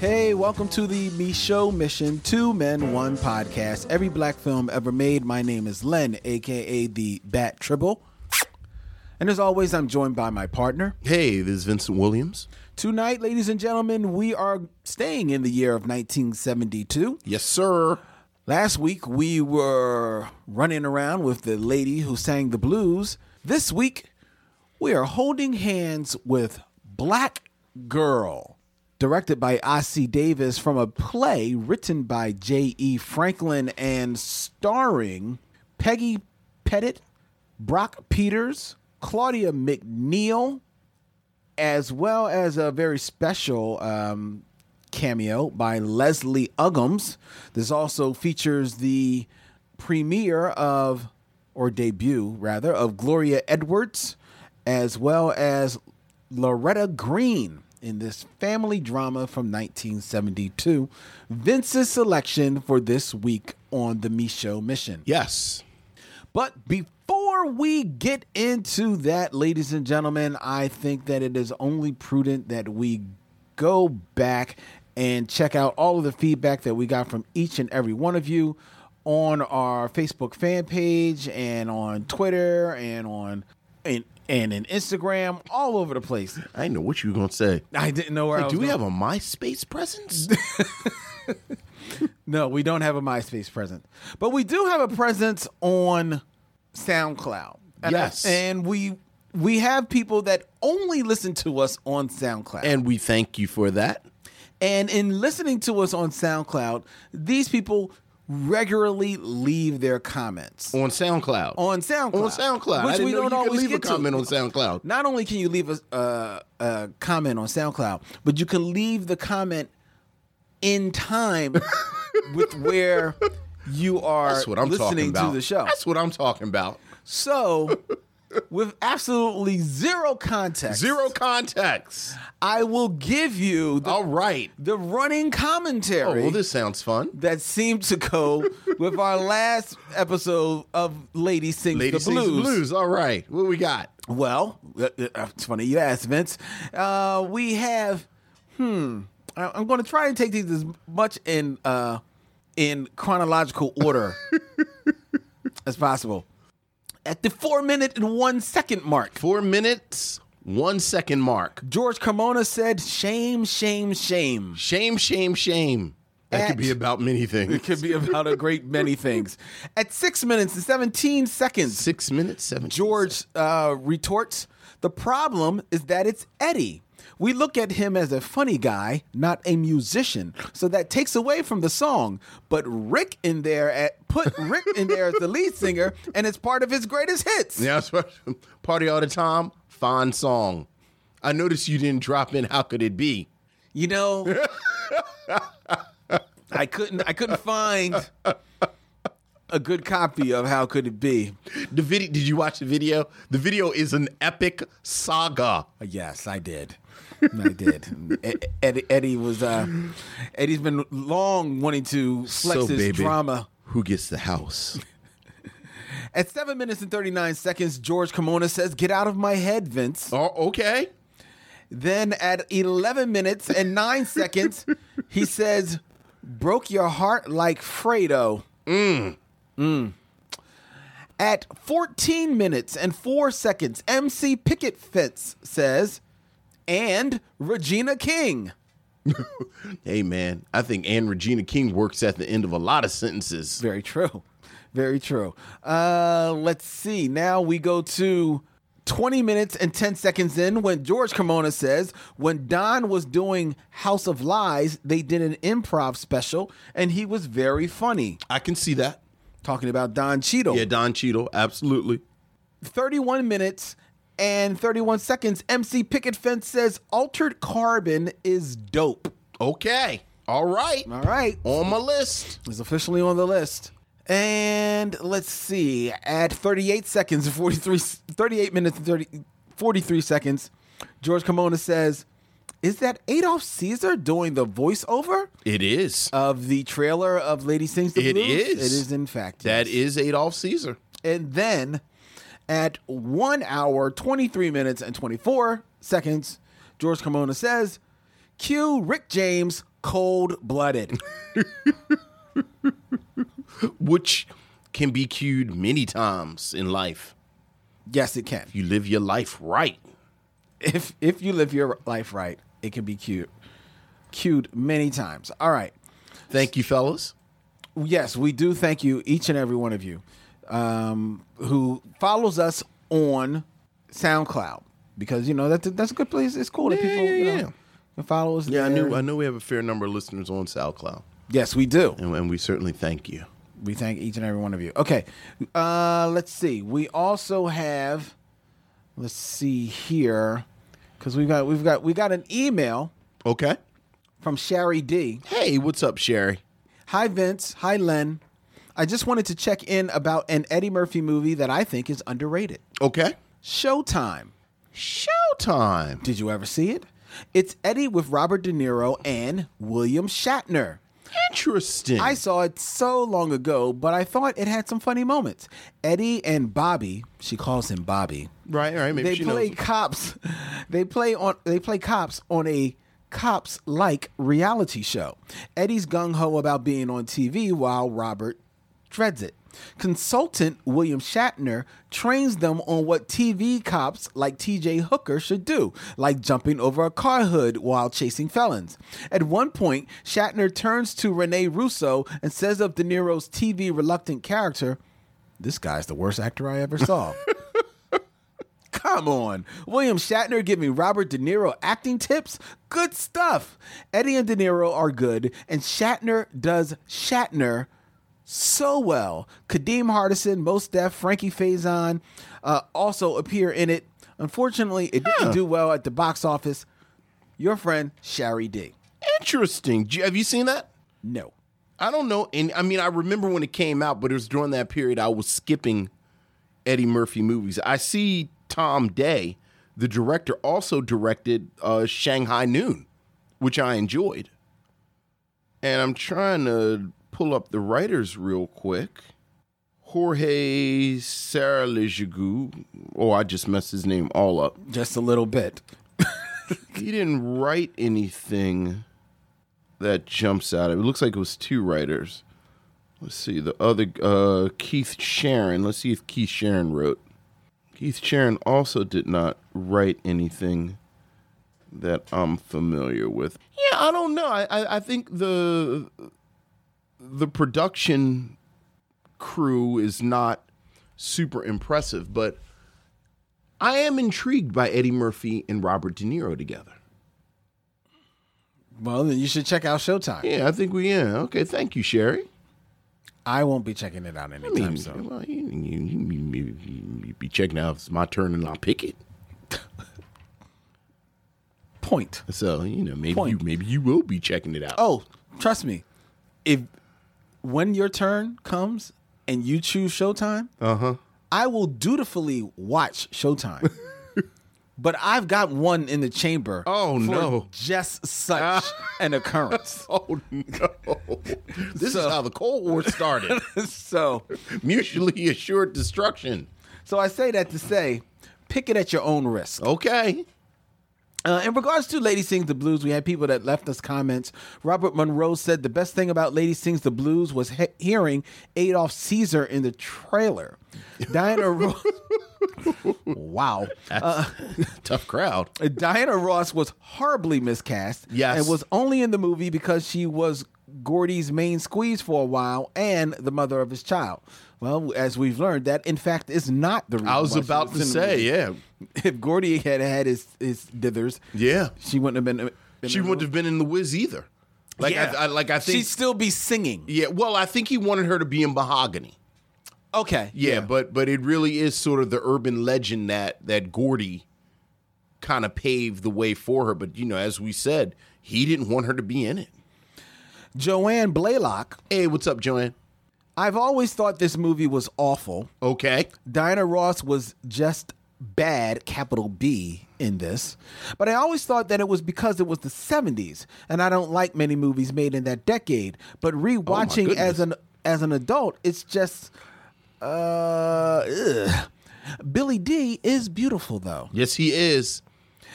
Hey, welcome to the Micheaux Mission Two Men One podcast. Every black film ever made. My name is Len, aka the Bat Tribble. And as always, I'm joined by my partner. Hey, this is Vincent Williams. Tonight, ladies and gentlemen, we are staying in the year of 1972. Yes, sir. Last week, we were running around with the lady who sang the blues. This week, we are holding hands with Black Girl, directed by Ossie Davis from a play written by J.E. Franklin and starring Peggy Pettit, Brock Peters, Claudia McNeil, as well as a very special um, cameo by Leslie Uggams. This also features the premiere of, or debut rather, of Gloria Edwards, as well as Loretta Green in this family drama from 1972. Vince's selection for this week on the Micheaux Mission. Yes. But before we get into that, ladies and gentlemen, I think that it is only prudent that we go back and check out all of the feedback that we got from each and every one of you on our Facebook fan page and on Twitter and on and and in Instagram, all over the place. I didn't know what you were going to say. I didn't know where I was do we going. have a MySpace presence? No, we don't have a MySpace presence, but we do have a presence on SoundCloud. And I- Yes. and we we have people that only listen to us on SoundCloud. and we thank you for that. And in listening to us on SoundCloud, these people regularly leave their comments On SoundCloud. on SoundCloud. On SoundCloud. which we don't always leave a get to. comment on SoundCloud. Not only can you leave a, uh, a comment on SoundCloud, but you can leave the comment in time with where you are That's what I'm talking listening about. to the show. That's what I'm talking about. So, with absolutely zero context, Zero context. I will give you the, All right. the running commentary Oh, well, this sounds fun. that seemed to go with our last episode of Lady Sings Lady the Sings Blues. the Blues. All right. What we got? Well, uh, uh, it's funny you asked, Vince. Uh, we have, hmm, I'm going to try and take these as much in uh, in chronological order as possible. At the four minute and one second mark, Four minutes, one second mark. George Carmona said, "Shame, shame, shame." Shame, shame, shame. That At- could be about many things. It could be about a great many things. At six minutes and 17 seconds, Six minutes, seven. George uh, retorts, The problem is that it's Eddie. We look at him as a funny guy, not a musician. So that takes away from the song. But Rick in there at put Rick in there as the lead singer, and it's part of his greatest hits. Yeah, that's what, party all the time. Fine song. I noticed you didn't drop in. How could it be? You know, I couldn't I couldn't find a good copy of How Could It Be. The video. Did you watch the video? The video is an epic saga. Yes, I did. I did. Eddie, Eddie was uh, Eddie's been long wanting to flex so, his baby, drama. who gets the house? At seven minutes and thirty nine seconds, George Kimona says, "Get out of my head, Vince." Oh, okay. Then at eleven minutes and nine seconds, he says, "Broke your heart like Fredo." Mm. At 14 minutes and 4 seconds, MC Picket Fence says, and Regina King. Hey, man, I think Anne Regina King works at the end of a lot of sentences. Very true. Very true. Uh, let's see. Now we go to 20 minutes and 10 seconds in when George Kimona says, when Don was doing House of Lies, they did an improv special and he was very funny. I can see that. Talking about Don Cheadle. Yeah, Don Cheadle, absolutely. 31 minutes and 31 seconds, MC Picket Fence says, Altered Carbon is dope. Okay. All right. All right. On my list. is officially on the list. And let's see, at 38 seconds and 43, 38 minutes and 30, 43 seconds, George Kimona says, Is that Adolph Caesar doing the voiceover It is. of the trailer of Lady Sings the It Blues? is. It is, in fact. That yes. is Adolph Caesar. And then at one hour, 23 minutes, and 24 seconds, George Kimona says, Cue Rick James cold blooded. which can be cued many times in life. yes, it can. If You live your life right. If if you live your life right, it can be cued cued many times. All right. Thank you, fellas. Yes, we do thank you, each and every one of you, um, who follows us on SoundCloud because you know that's a, that's a good place. It's cool that Yeah, people you know, yeah. can follow us. Yeah, I there. knew I know we have a fair number of listeners on SoundCloud, Yes, we do. and, and we certainly thank you. We thank each and every one of you. Okay, uh, let's see. We also have, let's see here, because we've got we've got we got an email Okay. from Sherry D. Hey, what's up, Sherry? Hi Vince. Hi Len. I just wanted to check in about an Eddie Murphy movie that I think is underrated. Okay. Showtime. Showtime. Did you ever see it? It's Eddie with Robert De Niro and William Shatner. Interesting. I saw it so long ago, but I thought it had some funny moments. Eddie and Bobby, she calls him Bobby. right, right. Maybe they play knows. cops. They play on they play cops on a cops like reality show. Eddie's gung ho about being on TV while Robert dreads it. Consultant William Shatner trains them on what TV cops like TJ Hooker should do, like jumping over a car hood while chasing felons. At one point, Shatner turns to Rene Russo and says of De Niro's TV reluctant character, This guy's the worst actor I ever saw. Come on. William Shatner giving Robert De Niro acting tips? Good stuff. Eddie and De Niro are good, and Shatner does Shatner so well. Kadeem Hardison, Mos Def, Frankie Faison uh, also appear in it. Unfortunately, it didn't do well at the box office. Your friend, Shari D. Interesting. Have you seen that? No. I don't know. And I mean, I remember when it came out, but it was during that period I was skipping Eddie Murphy movies. I see Tom Dey, the director, also directed uh, Shanghai Noon, which I enjoyed. And I'm trying to pull up the writers real quick. Jorge Saralejigu. Oh, I just messed his name all up. Just a little bit. He didn't write anything that jumps out. It looks like it was two writers. Let's see the other uh, Keith Sharon. Let's see if Keith Sharon wrote. Keith Sharon also did not write anything that I'm familiar with. Yeah, I don't know. I I, I think the the production crew is not super impressive, but I am intrigued by Eddie Murphy and Robert De Niro together. Well, then you should check out Showtime. Yeah, I think we yeah. Okay, thank you, Sherry. I won't be checking it out I anytime mean, soon. well, you, you, you, you, be checking out if it's my turn and I'll pick it. Point. So you know, maybe Point. you maybe you will be checking it out. Oh, trust me. If when your turn comes and you choose Showtime, uh huh. I will dutifully watch Showtime. but I've got one in the chamber. Oh, for no. Just such an occurrence. Oh no! This So- is how the Cold War started. so, Mutually assured destruction. so I say that to say, pick it at your own risk. Okay. Uh, in regards to Lady Sings the Blues, we had people that left us comments. Robert Monroe said the best thing about Lady Sings the Blues was he- hearing Adolph Caesar in the trailer. Diana Ross. wow. Uh, Tough crowd. Diana Ross was horribly miscast. Yes. And was only in the movie because she was Gordy's main squeeze for a while and the mother of his child. Well, as we've learned, that in fact is not the reason. I was about to say, yeah, If Gordy had had his, his dithers, yeah. she wouldn't have been. been She in the wouldn't have been in the Wiz either. Like Yeah. I, I like I think She'd still be singing. yeah. Well, I think he wanted her to be in Mahogany. Okay. Yeah, but but it really is sort of the urban legend that that Gordy kind of paved the way for her. But you know, as we said, he didn't want her to be in it. Joanne Blaylock. Hey, what's up, Joanne? I've always thought this movie was awful. Okay. Diana Ross was just bad, capital B, in this. But I always thought that it was because it was the 70s, and I don't like many movies made in that decade. But rewatching as an as an adult, it's just uh ugh. Billy Dee is beautiful though. Yes, he is.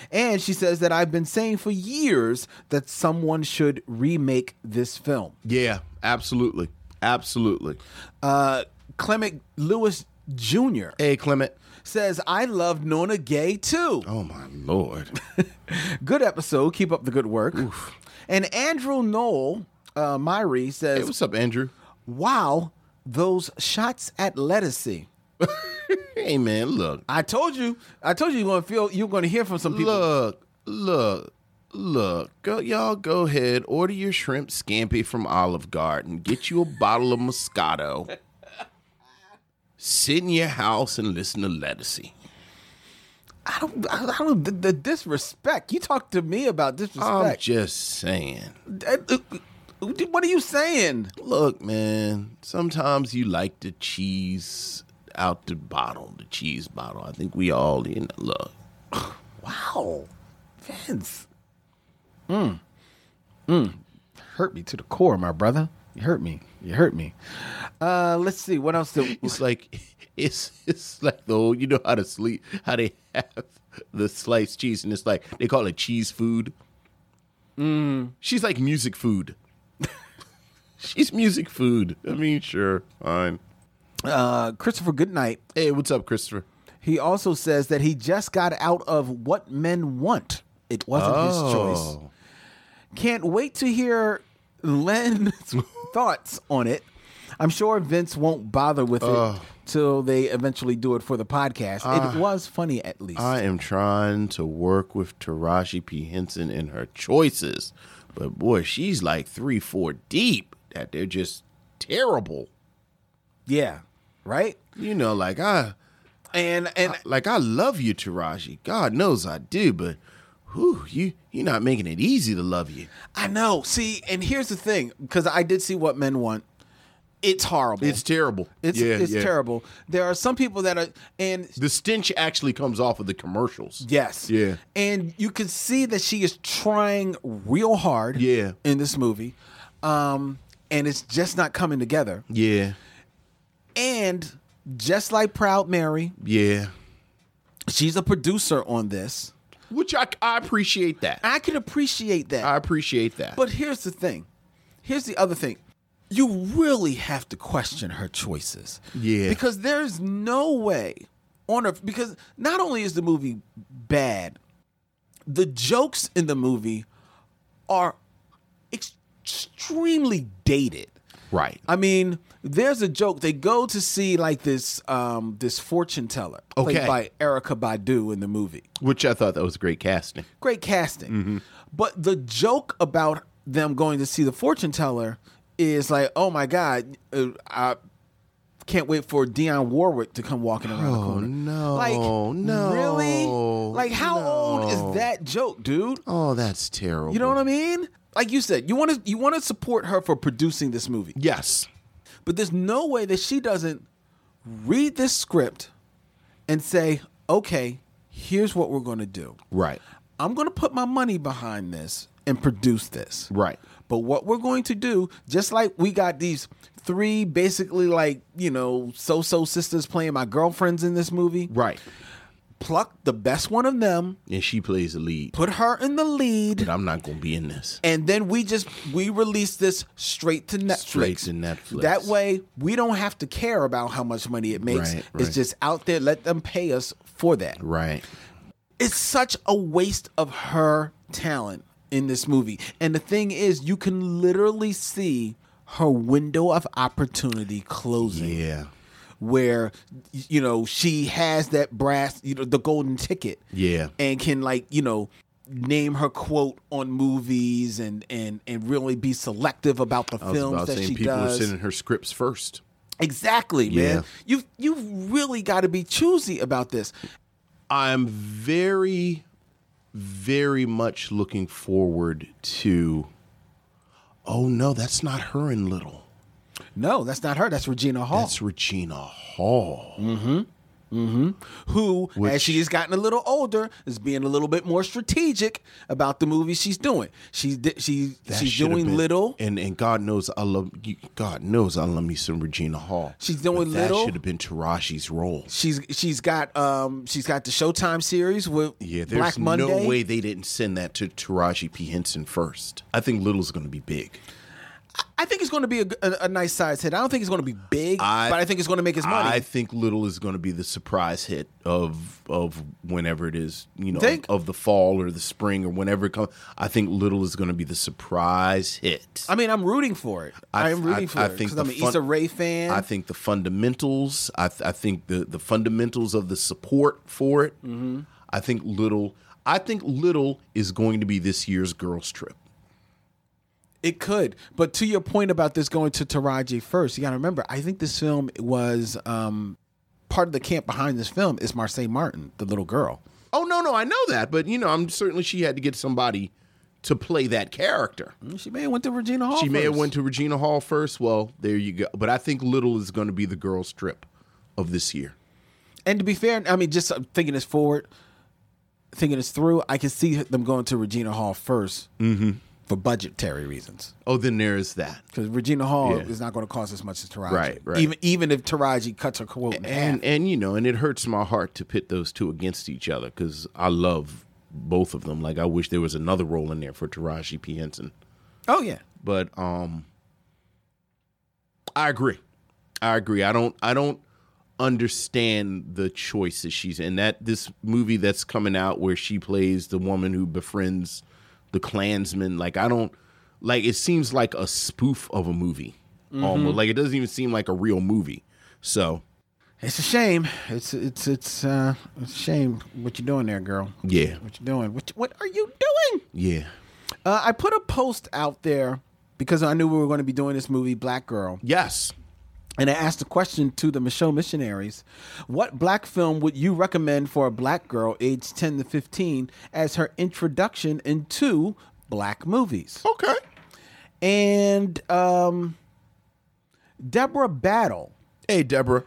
And she says that I've been saying for years that someone should remake this film. Yeah, absolutely. Absolutely. Uh, Clement Lewis Jr. Hey, Clement. says, I love Nona Gaye too. Oh, my Lord. Good episode. Keep up the good work. And Andrew Knoll, uh, Myrie hey, says, what's up, Andrew? Wow, those shots at lettucey. Hey, man, look. I told you, I told you you're gonna feel you're gonna hear from some people. Look, look, look. Go, y'all go ahead, order your shrimp scampi from Olive Garden. Get you a bottle of Moscato. Sit in your house and listen to Lettucey. I don't, I don't, the, the disrespect. You talk to me about disrespect. I'm just saying. Uh, uh, what are you saying? Look, man, sometimes you like the cheese out the bottle, the cheese bottle. I think we all, you know, look. Wow, Vince. Mm. Mm. Hurt me to the core, my brother. You hurt me. You hurt me. Uh, let's see. What else? Did, It's like it's it's like the old, you know how to sleep how they have the sliced cheese and it's like they call it cheese food. Mm. She's like music food. She's music food. I mean, sure, fine. uh, Christopher Goodnight. Hey, what's up, Christopher? He also says that he just got out of What Men Want. It wasn't his choice. Can't wait to hear Len's thoughts on it. I'm sure Vince won't bother with it till they eventually do it for the podcast. it ah. was funny at least. I am trying to work with Taraji P Henson in her choices, but boy, she's like three, four deep. That they're just terrible. yeah, right. You know, like I, And and like I love you, Taraji. God knows I do, but whew, you you're not making it easy to love you. I know. See, and here's the thing, because I did see what men want. It's horrible. It's terrible. it's yeah, it's yeah. terrible. There are some people that are and The stench actually comes off of the commercials. Yes. Yeah. And you can see that she is trying real hard. Yeah. In this movie, um, and it's just not coming together. Yeah, And just like Proud Mary, yeah. she's a producer on this. Which I I appreciate that. I can appreciate that. I appreciate that. but here's the thing. Here's the other thing. You really have to question her choices. Yeah. Because there's no way on her because not only is the movie bad, the jokes in the movie are ex- extremely dated. right. I mean, there's a joke. They go to see like this um this fortune teller played Okay. by Erykah Badu in the movie. Which I thought that was great casting. Great casting. Mm-hmm. But the joke about them going to see the fortune teller is like, oh my god, uh, I can't wait for Dionne Warwick to come walking around the corner. Oh, no, like no, really? Like how old is that joke, dude? Oh, that's terrible. You know what I mean? Like you said, you want to you want to support her for producing this movie. Yes. But there's no way that she doesn't read this script and say, okay, here's what we're going to do. Right. I'm going to put my money behind this and produce this. Right. But what we're going to do, just like we got these three basically like, you know, so so sisters playing my girlfriends in this movie, Right. Pluck the best one of them, And she plays the lead. put her in the lead. But I'm not going to be in this. and then we just we release this straight to Netflix. Straight to Netflix. That way, we don't have to care about how much money it makes. Right, It's right. just out there. Let them pay us for that. Right. It's such a waste of her talent in this movie. And the thing is, you can literally see her window of opportunity closing Yeah. Where you know she has that brass you know the golden ticket Yeah. and can like you know name her quote on movies and and and really be selective about the I was films about that saying she people does were sending her scripts first. exactly Yeah. man you you really got to be choosy about this I'm very, very much looking forward to. Oh no, that's not her in Little. No that's not her that's regina hall That's Regina Hall. Mm-hmm. Mm-hmm. who, as she's gotten a little older, is being a little bit more strategic about the movies she's doing. She's di- she she's doing been- little. and and God knows I love you- God knows I love me some Regina Hall. She's doing But that little. should have been Taraji's role. She's she's got um she's got the Showtime series with Yeah, there's Black Monday. no way they didn't send that to Taraji P Henson first. I think Little's going to be big. I think it's going to be a, a, a nice size hit. I don't think it's going to be big, I- but I think it's going to make his money. I think Little is going to be the surprise hit of of whenever it is, you know, Think? of the fall or the spring or whenever it comes. I think Little is going to be the surprise hit. I mean, I'm rooting for it. I, am rooting for it because I'm an fun- Issa Rae fan. I think the fundamentals. I, th- I think the the fundamentals of the support for it. Mm-hmm. I think Little. I think Little is going to be this year's girls trip. It could, but to your point about this going to Taraji first, you got to remember. I think this film was um, part of the camp behind this film is Marsai Martin, the little girl. Oh no, no, I know that, but you know, I'm certainly she had to get somebody to play that character. She may have went to Regina Hall. She may have went to Regina Hall first. Well, there you go. But I think Little is going to be the girl strip of this year. And to be fair, I mean, just uh, thinking this forward, thinking this through, I can see them going to Regina Hall 1st Mm-hmm. For budgetary reasons. Oh, then there's that. Because Regina Hall Yeah. is not going to cost as much as Taraji. Right, right. Even even if Taraji cuts her quote half. And and you know, and it hurts my heart to pit those two against each other because I love both of them. Like I wish there was another role in there for Taraji P Henson. Oh yeah. But um, I agree. I agree. I don't. I don't understand the choices she's in. That this movie that's coming out where she plays the woman who befriends the Klansman. Like I don't like. It seems like a spoof of a movie. Almost like it doesn't even seem like a real movie. So It's a shame. It's it's it's uh it's a shame what you're doing there, girl. yeah, What you doing? What what are you doing? yeah, Uh, I put a post out there because I knew we were going to be doing this movie Black Girl, yes. And I asked a question to the Micheaux missionaries: What black film would you recommend for a black girl aged 10 to 15 as her introduction into black movies? Okay. And um, Deborah Battle Hey, Deborah.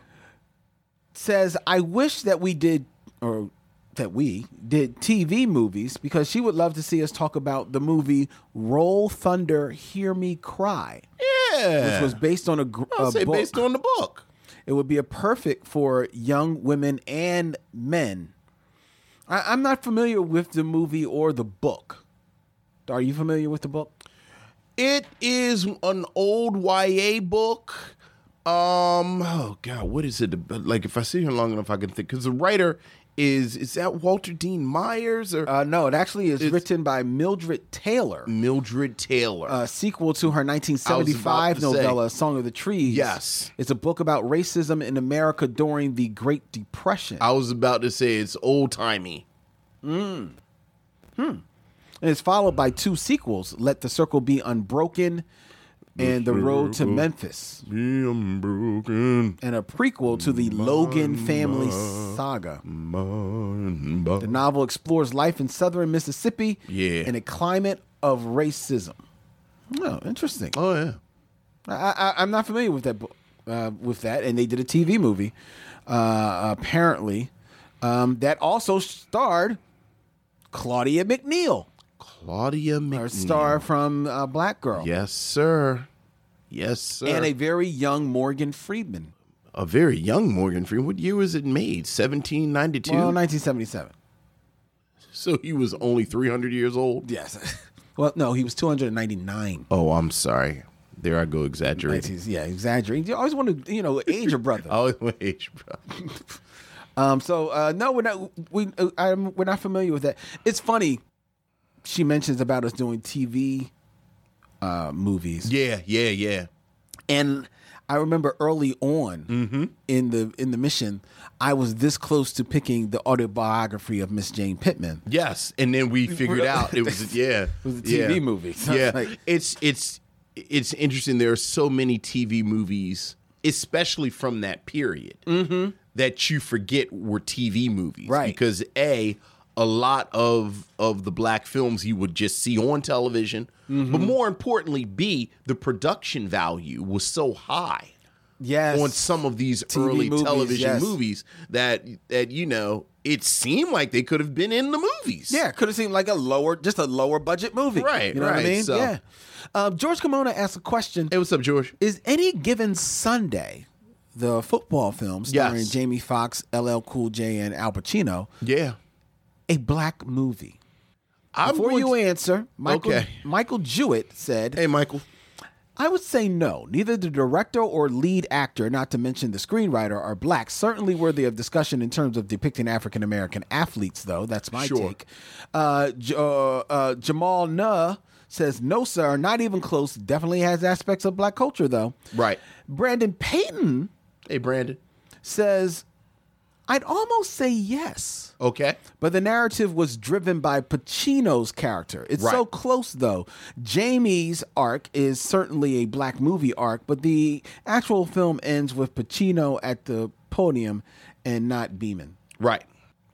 says, I wish that we did, or that we did TV movies because she would love to see us talk about the movie Roll Thunder, Hear Me Cry, Yeah. which was based on a, gr- I'll a say book. based on the book. it would be a perfect for young women and men. I, I'm not familiar with the movie or the book. Are you familiar with the book? It is an old YA book. Um, oh god, what is it? Like, if I sit here long enough, I can think. Because the writer is is that Walter Dean Myers or Uh, no, it actually is written by Mildred Taylor. Mildred Taylor? a sequel to her 1975 to say. novella "Song of the Trees." Yes. it's a book about racism in America during the Great Depression. I was about to say it's old timey. Mm. Hmm. And it's followed by two sequels: "Let the Circle Be Unbroken" and "The Road to Memphis," I'm broken. and a prequel to the Logan family saga. The novel explores life in southern Mississippi Yeah. in a climate of racism. Oh, interesting. Oh yeah. I, I, I'm not familiar with that. Uh, with that, and they did a TV movie, uh, apparently, um, that also starred Claudia McNeil, Claudia our star from uh, Black Girl, Yes, sir. Yes, sir. and a very young Morgan Freeman. a very young Morgan Freeman. What year was it made? 1792. Well, 1977. so he was only 300 years old. Yes. well, no, he was 299. Oh, I'm sorry. There I go exaggerating. 19, yeah, exaggerating. You always want to, you know, age your brother. Oh, wait, bro. Um, so uh, no, we're not. We uh, I'm, we're not familiar with that. It's funny. She mentions about us doing TV uh, movies, Yeah, yeah, yeah. and I remember early on Mm-hmm. in the in the mission, I was this close to picking the autobiography of Miss Jane Pittman. Yes, and then we figured out it was yeah, it was a TV movie. So yeah, it's like- it's it's it's interesting. There are so many TV movies, especially from that period, that you forget were TV movies, Mm-hmm. Right. Because a a lot of of the black films you would just see on television, Mm-hmm. but more importantly, b the production value was so high. Yes. on some of these TV early movies, television yes. movies that that you know it seemed like they could have been in the movies. Yeah, could have seemed like a lower, just a lower budget movie. Right, You know what I mean? so- Yeah. Um, George Kimona asked a question: Hey, what's up, George? Is any given Sunday, the football film starring Yes. Jamie Foxx, LL Cool J, and Al Pacino, Yeah. A black movie? I'm Before you to- answer, Michael Okay. Michael Jewett said, Hey, Michael. I would say no. Neither the director or lead actor, not to mention the screenwriter, are black. Certainly worthy of discussion in terms of depicting African American athletes, though. That's my Sure. take. Uh, J- uh, uh, Jamal Nuh says, no, sir, not even close. Definitely has aspects of black culture, though. Right. Brandon Payton Hey, Brandon. says, I'd almost say yes. Okay. But the narrative was driven by Pacino's character. It's so close, though. Jamie's arc is certainly a black movie arc, but the actual film ends with Pacino at the podium and not Beamen. Right.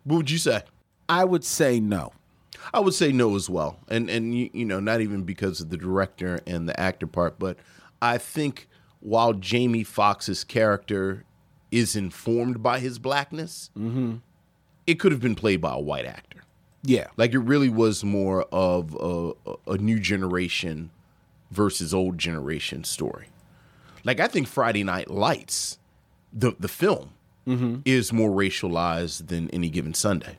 What would you say? I would say no. I would say no as well, and and you, you know not even because of the director and the actor part, but I think while Jamie Foxx's character is informed by his blackness, it could have been played by a white actor. Yeah. Like it really was more of a, a, new generation versus old generation story. Like I think Friday Night Lights, the the film, is more racialized than any given Sunday.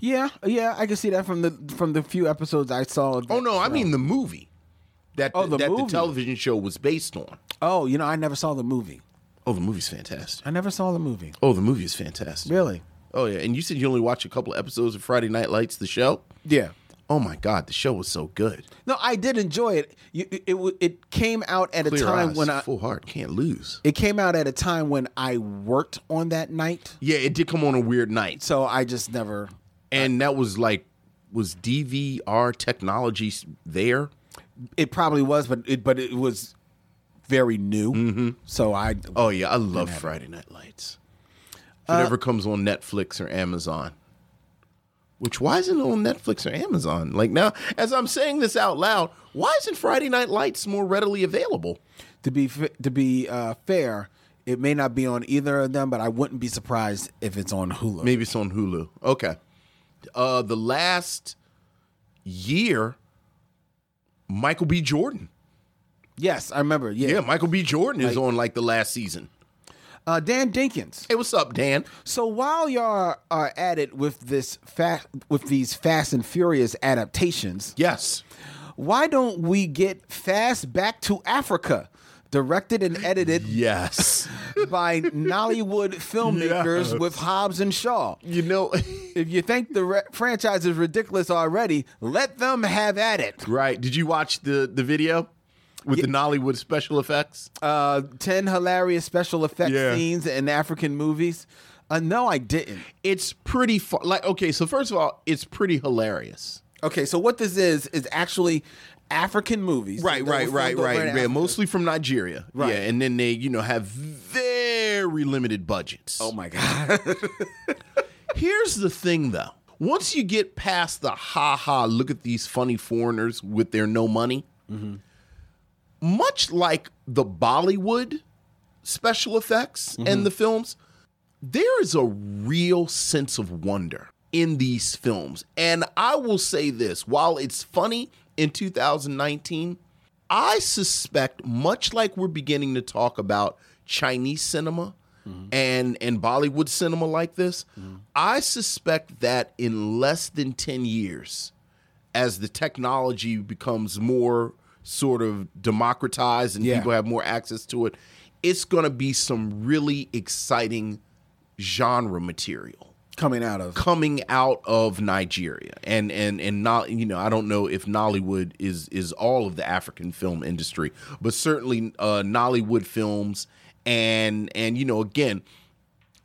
Yeah, yeah, I can see that from the from the few episodes I saw. Oh no, I mean the movie that Oh, the that movie. the television show was based on. Oh, you know, I never saw the movie. Oh, the movie's fantastic. I never saw the movie. Oh, the movie is fantastic. Really? Oh yeah, and you said you only watched a couple episodes of Friday Night Lights, the show. Yeah. Oh my God, the show was so good. No, I did enjoy it. You, it, it it came out at a time eyes, when I full heart can't lose. it came out at a time when I worked on that night, Yeah, it did come on a weird night, so I just never. and that was like was DVR technology s- there? It probably was, but it but it was very new. So I Oh yeah, I love Friday Night Lights. If it ever comes on Netflix or Amazon. Which why isn't it on Netflix or Amazon? Like now, as I'm saying this out loud, why isn't Friday Night Lights more readily available? to be to be uh, fair, it may not be on either of them, but I wouldn't be surprised if it's on Hulu. Maybe it's on Hulu. Okay. Uh the last year, Michael B. Jordan. Yes, I remember. Yeah, Yeah, Michael B. Jordan is on like the last season. Uh, Dan Dinkins. Hey, what's up, Dan? So while y'all are at it with this fa- with these Fast and Furious adaptations, Yes. why don't we get Fast Back to Africa, directed and edited Yes. by Nollywood filmmakers Yes. with Hobbs and Shaw? you know, If you think the re- franchise is ridiculous already, let them have at it. right. Did you watch the the video with the Nollywood special effects? Uh, Ten hilarious special effects Yeah. scenes in African movies. Uh, no, I didn't. It's pretty fu- like okay, so first of all, it's pretty hilarious. Okay, so what this is is actually African movies. Right, right, right, filmed over in right. Yeah, mostly from Nigeria. Right. Yeah, and then they, you know, have very limited budgets. Oh my god. Here's the thing though. Once you get past the ha ha, look at these funny foreigners with their no money, much like the Bollywood special effects and mm-hmm. the films, there is a real sense of wonder in these films. And I will say this while it's funny in 2019, I suspect, much like we're beginning to talk about Chinese cinema mm-hmm. and, and Bollywood cinema like this, mm-hmm. I suspect that in less than 10 years, as the technology becomes more sort of democratized and Yeah. people have more access to it, it's going to be some really exciting genre material Coming out of coming out of Nigeria. And and and not you know, I don't know if Nollywood is is all of the African film industry, but certainly uh Nollywood films and and you know, again,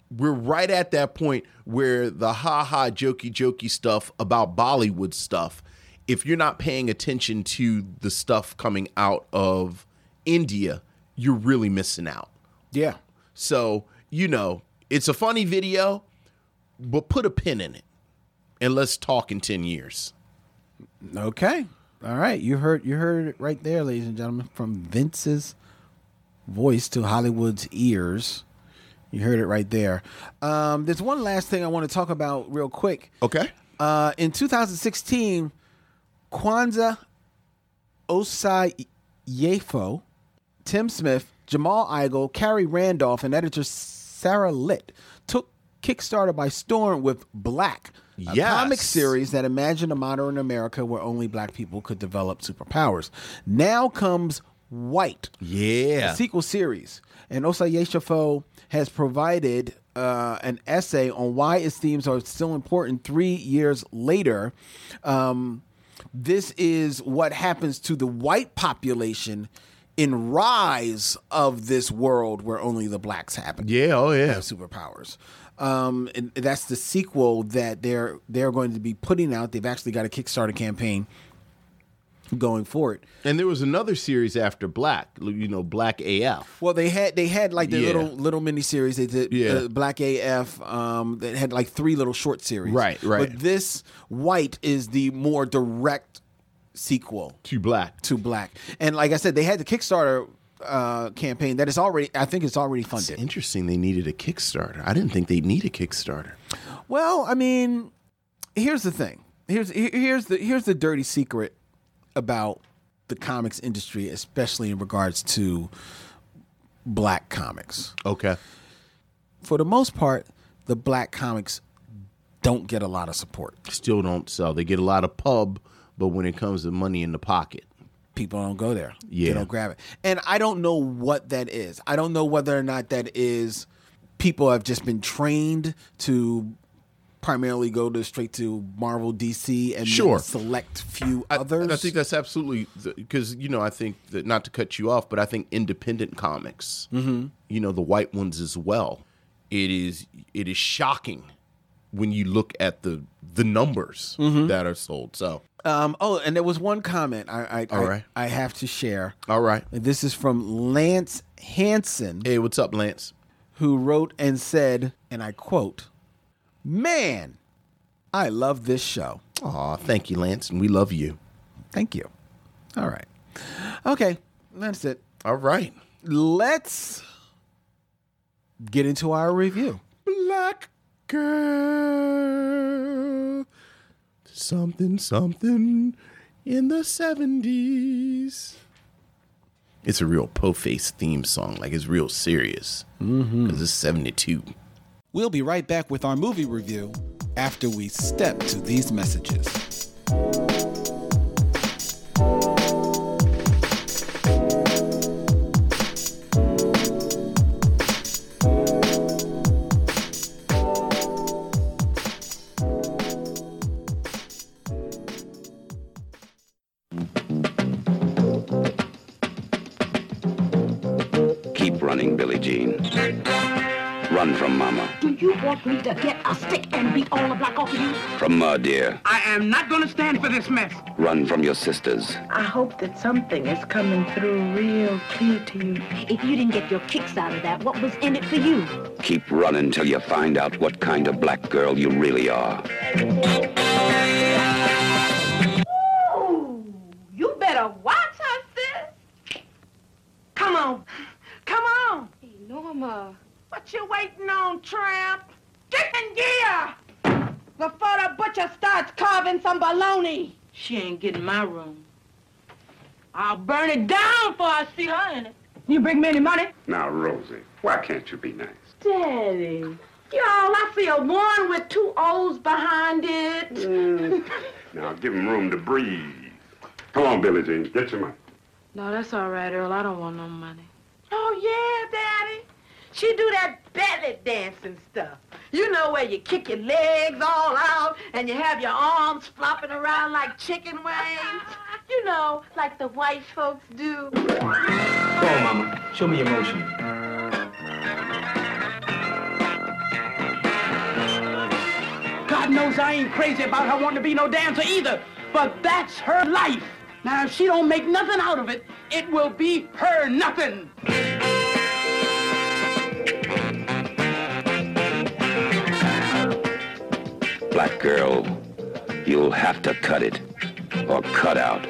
we're right at that point where the ha ha jokey jokey stuff about Bollywood stuff, if you're not paying attention to the stuff coming out of India, you're really missing out. yeah. So, you know, it's a funny video, but put a pin in it and let's talk in 10 years. Okay. All right. You heard you heard it right there, ladies and gentlemen, from Vince's voice to Hollywood's ears. You heard it right there. Um, there's one last thing I want to talk about real quick. Okay. Uh, in 2016, Kwanza Osajyefo, Tim Smith, Jamal Igle, Khary Randolph, and editor Sarah Litt took Kickstarter by storm with Black, a Yes. comic series that imagined a modern America where only black people could develop superpowers. Now comes White, Yeah. a sequel series. And Osajyefo has provided uh, an essay on why its themes are still important three years later. Um, this is what happens to the white population in rise of this world where only the blacks happen Yeah. Oh yeah. superpowers. Um, and that's the sequel that they're they're going to be putting out. They've actually got a Kickstarter campaign going for it. And there was another series after Black. You know, Black AF. Well, they had they had like the Yeah. little little mini series. They did Yeah. uh, Black AF. Um, that had like three little short series. Right, right. But this White is the more direct sequel To Black. to Black. And like I said, they had the Kickstarter uh, campaign that is already. I think it's already It's funded. interesting. They needed a Kickstarter. I didn't think they'd need a Kickstarter. Well, I mean, here's the thing. Here's here's the here's the dirty secret about the comics industry, especially in regards to black comics. Okay. For the most part, the black comics don't get a lot of support. Still don't sell. They get a lot of pub, but when it comes to money in the pocket, People don't go there. Yeah. They don't grab it. And I don't know what that is. I don't know whether or not that is people have just been trained to primarily go to straight to Marvel, DC, and Sure. select few I- others. I, think that's absolutely because you know I think that not to cut you off, but I think independent comics, Mm-hmm. you know, the white ones as well. It is it is shocking when you look at the the numbers Mm-hmm. that are sold. So Um, oh, and there was one comment I I, All I. I have to share. all right, This is from Lance Hansen, hey, what's up, Lance? who wrote and said, and I quote, "Man, I love this show. Aw, thank you, Lance, and we love you. Thank you." All right, okay, that's it. All right, Let's get into our review. black girl, something something in the seventies. It's a real po face theme song, like it's real serious mm-hmm. because it's seventy two. We'll be right back with our movie review after we step to these messages. From Ma, dear. I am not going to stand for this mess. Run from your sisters. I hope that something is coming through real clear to you. If you didn't get your kicks out of that, what was in it for you? Keep running till you find out what kind of black girl you really are. Ooh, you better watch her, sis. Come on. Come on. Hey, Norma. What you waiting on, tramp? Get in gear before the butcher starts carving some baloney. She ain't getting my room. I'll burn it down before I see her in it. You bring me any money? Now, Rosie, why can't you be nice? Daddy. Y'all, I see a one with two O's behind it. Mm. Now, give him room to breathe. Come on, Billie Jean, get your money. No, that's all right, Earl. I don't want no money. Oh, yeah, Daddy. She do that belly dancing stuff. You know where you kick your legs all out and you have your arms flopping around like chicken wings. You know, like the white folks do. Go on, Mama. Show me your motion. God knows I ain't crazy about her wanting to be no dancer either, but that's her life. Now, if she don't make nothing out of it, it will be her nothing. black girl, you'll have to cut it or cut out.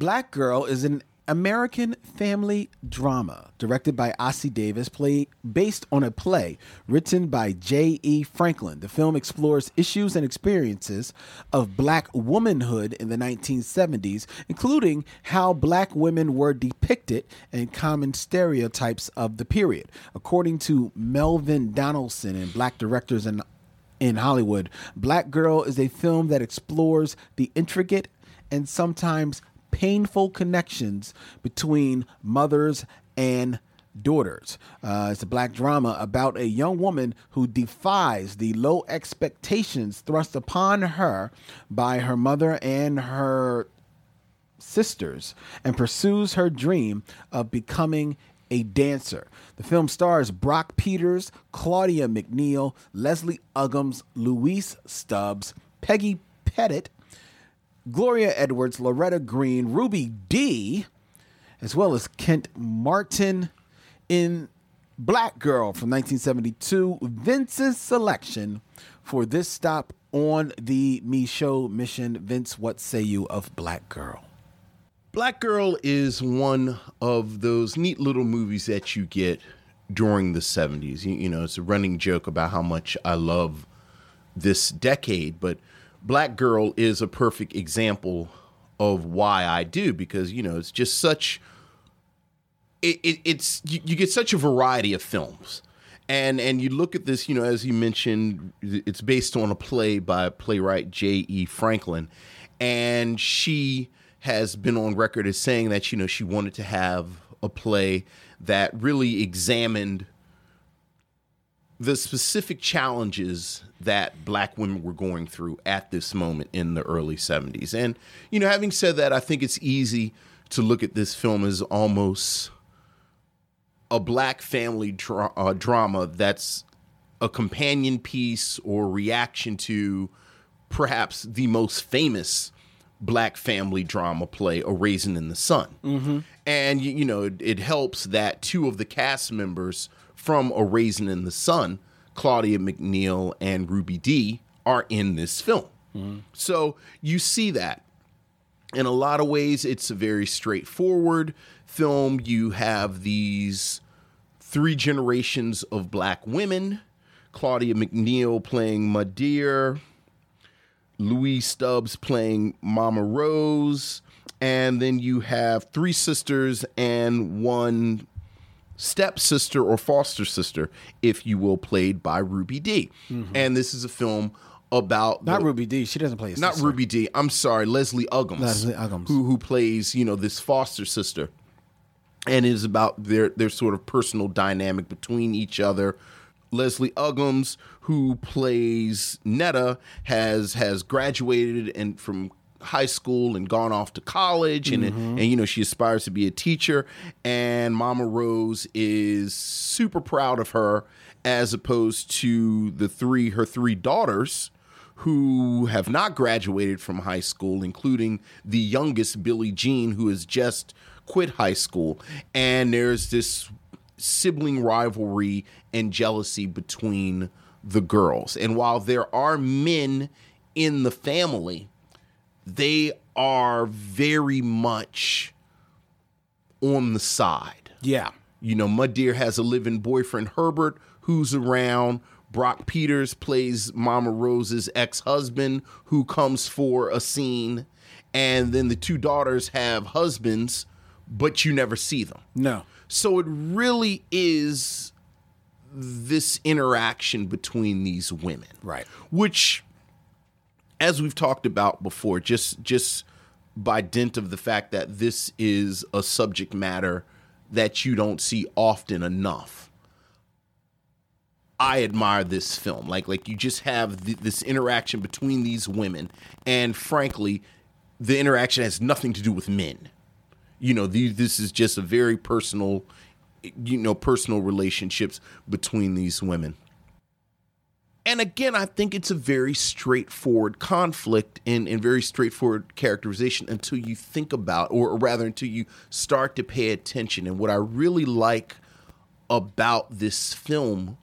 Black Girl is an American family drama directed by Ossie Davis, play, based on a play written by J.E. Franklin. The film explores issues and experiences of black womanhood in the 1970s, including how black women were depicted and common stereotypes of the period. According to Melvin Donalson and Black Directors in, in Hollywood, Black Girl is a film that explores the intricate and sometimes painful connections between mothers and daughters. Uh, it's a black drama about a young woman who defies the low expectations thrust upon her by her mother and her sisters and pursues her dream of becoming a dancer. The film stars Brock Peters, Claudia McNeil, Leslie Uggams, Louise Stubbs, Peggy Pettitt, Gloria Edwards, Loretta Green, Ruby Dee, as well as Kent Martin in Black Girl from 1972, Vince's selection for this stop on the Micheaux Mission. Vince, what say you of Black Girl? Black Girl is one of those neat little movies that you get during the 70s. You, you know, it's a running joke about how much I love this decade, but Black Girl is a perfect example of why I do because you know it's just such it, it it's you, you, get such a variety of films and and you look at this you know as you mentioned it's based on a play by playwright J.E. Franklin and she has been on record as saying that you know she wanted to have a play that really examined the specific challenges that black women were going through at this moment in the early 70s. And, you know, having said that, I think it's easy to look at this film as almost a black family dra- uh, drama that's a companion piece or reaction to perhaps the most famous black family drama play, A Raisin in the Sun. Mm-hmm. And, you, you know, it, it helps that two of the cast members from A Raisin in the Sun, Claudia McNeil and Ruby Dee, are in this film. Mm-hmm. So you see that. In a lot of ways, it's a very straightforward film. You have these three generations of black women Claudia McNeil playing Mu'Dear, Louise Stubbs playing Mama Rose, and then you have three sisters and one stepsister or foster sister, if you will, played by Ruby Dee. Mm-hmm. And this is a film about Not the- Ruby Dee. She doesn't play a not sister. Ruby Dee. I'm sorry, Leslie Uggams, Leslie Uggams. who who plays you know this foster sister, and it is about their their sort of personal dynamic between each other. Leslie Uggams, who plays Netta, has has graduated and from high school and gone off to college and Mm-hmm. and you know she aspires to be a teacher and Mama Rose is super proud of her as opposed to the three her three daughters who have not graduated from high school, including the youngest, Billie Jean, who has just quit high school. And there's this sibling rivalry and jealousy between the girls. And while there are men in the family, they are very much on the side. Yeah. You know, Mu'Dear has a living boyfriend, Herbert, who's around. Brock Peters plays Mama Rose's ex husband, who comes for a scene. And then the two daughters have husbands, but you never see them. No. So it really is this interaction between these women. Right. Which as we've talked about before, just just by dint of the fact that this is a subject matter that you don't see often enough. I admire this film. Like like you just have th- this interaction between these women and frankly the interaction has nothing to do with men. You know, this is just a very personal you know personal relationships between these women. And again, I think it's a very straightforward conflict and, and very straightforward characterization until you think about, or rather, until you start to pay attention. And what I really like about this film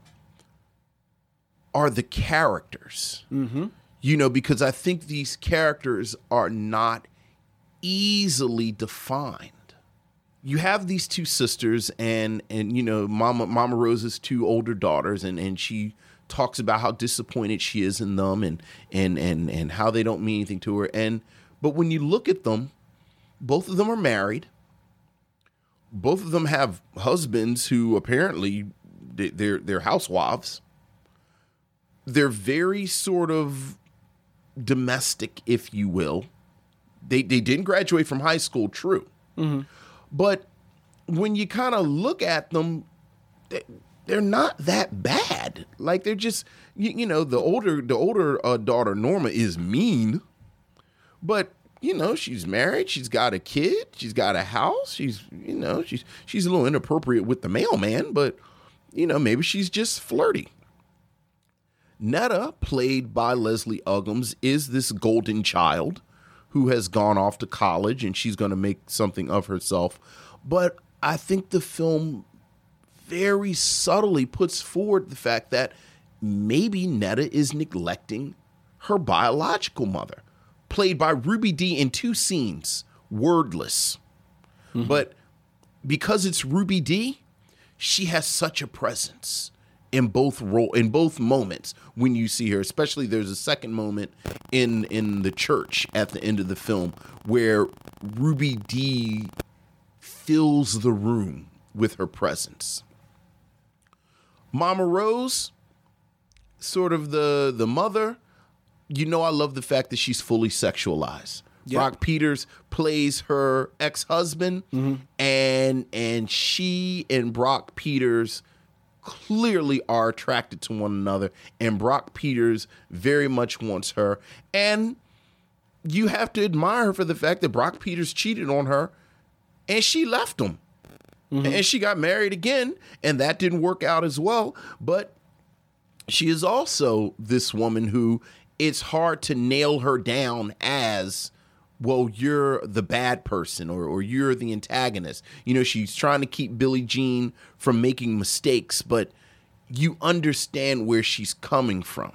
are the characters. Mm-hmm. You know, because I think these characters are not easily defined. You have these two sisters and and you know Mama Mama Rose's two older daughters and and she talks about how disappointed she is in them and and and and how they don't mean anything to her. And but when you look at them both of them are married. Both of them have husbands who apparently they- they're they're housewives. They're very sort of domestic if you will. They they didn't graduate from high school true. Mm-hmm. But when you kind of look at them they're not that bad. Like they're just you, you know the older the older uh, daughter norma is mean. But you know she's married she's got a kid she's got a house she's you know she's she's a little inappropriate with the mailman but you know maybe she's just flirty. Netta played by leslie uggams is this golden child who has gone off to college and she's going to make something of herself. But i think the film very subtly puts forward the fact that maybe netta is neglecting her biological mother played by Ruby Dee in two scenes, wordless. Mm-hmm. But because it's Ruby Dee, she has such a presence in both role in both moments when you see her. Especially there's a second moment in in the church at the end of the film where Ruby Dee fills the room with her presence. Mama Rose, sort of the the mother, you know I love the fact that she's fully sexualized. Brock Peters plays her ex-husband mm-hmm. and and she and Brock Peters clearly are attracted to one another and Brock Peters very much wants her and you have to admire her for the fact that Brock Peters cheated on her and she left him. And she got married again and that didn't work out as well, but she is also this woman who it's hard to nail her down as well you're the bad person or, or you're the antagonist. You know she's trying to keep billie jean from making mistakes but you understand where she's coming from.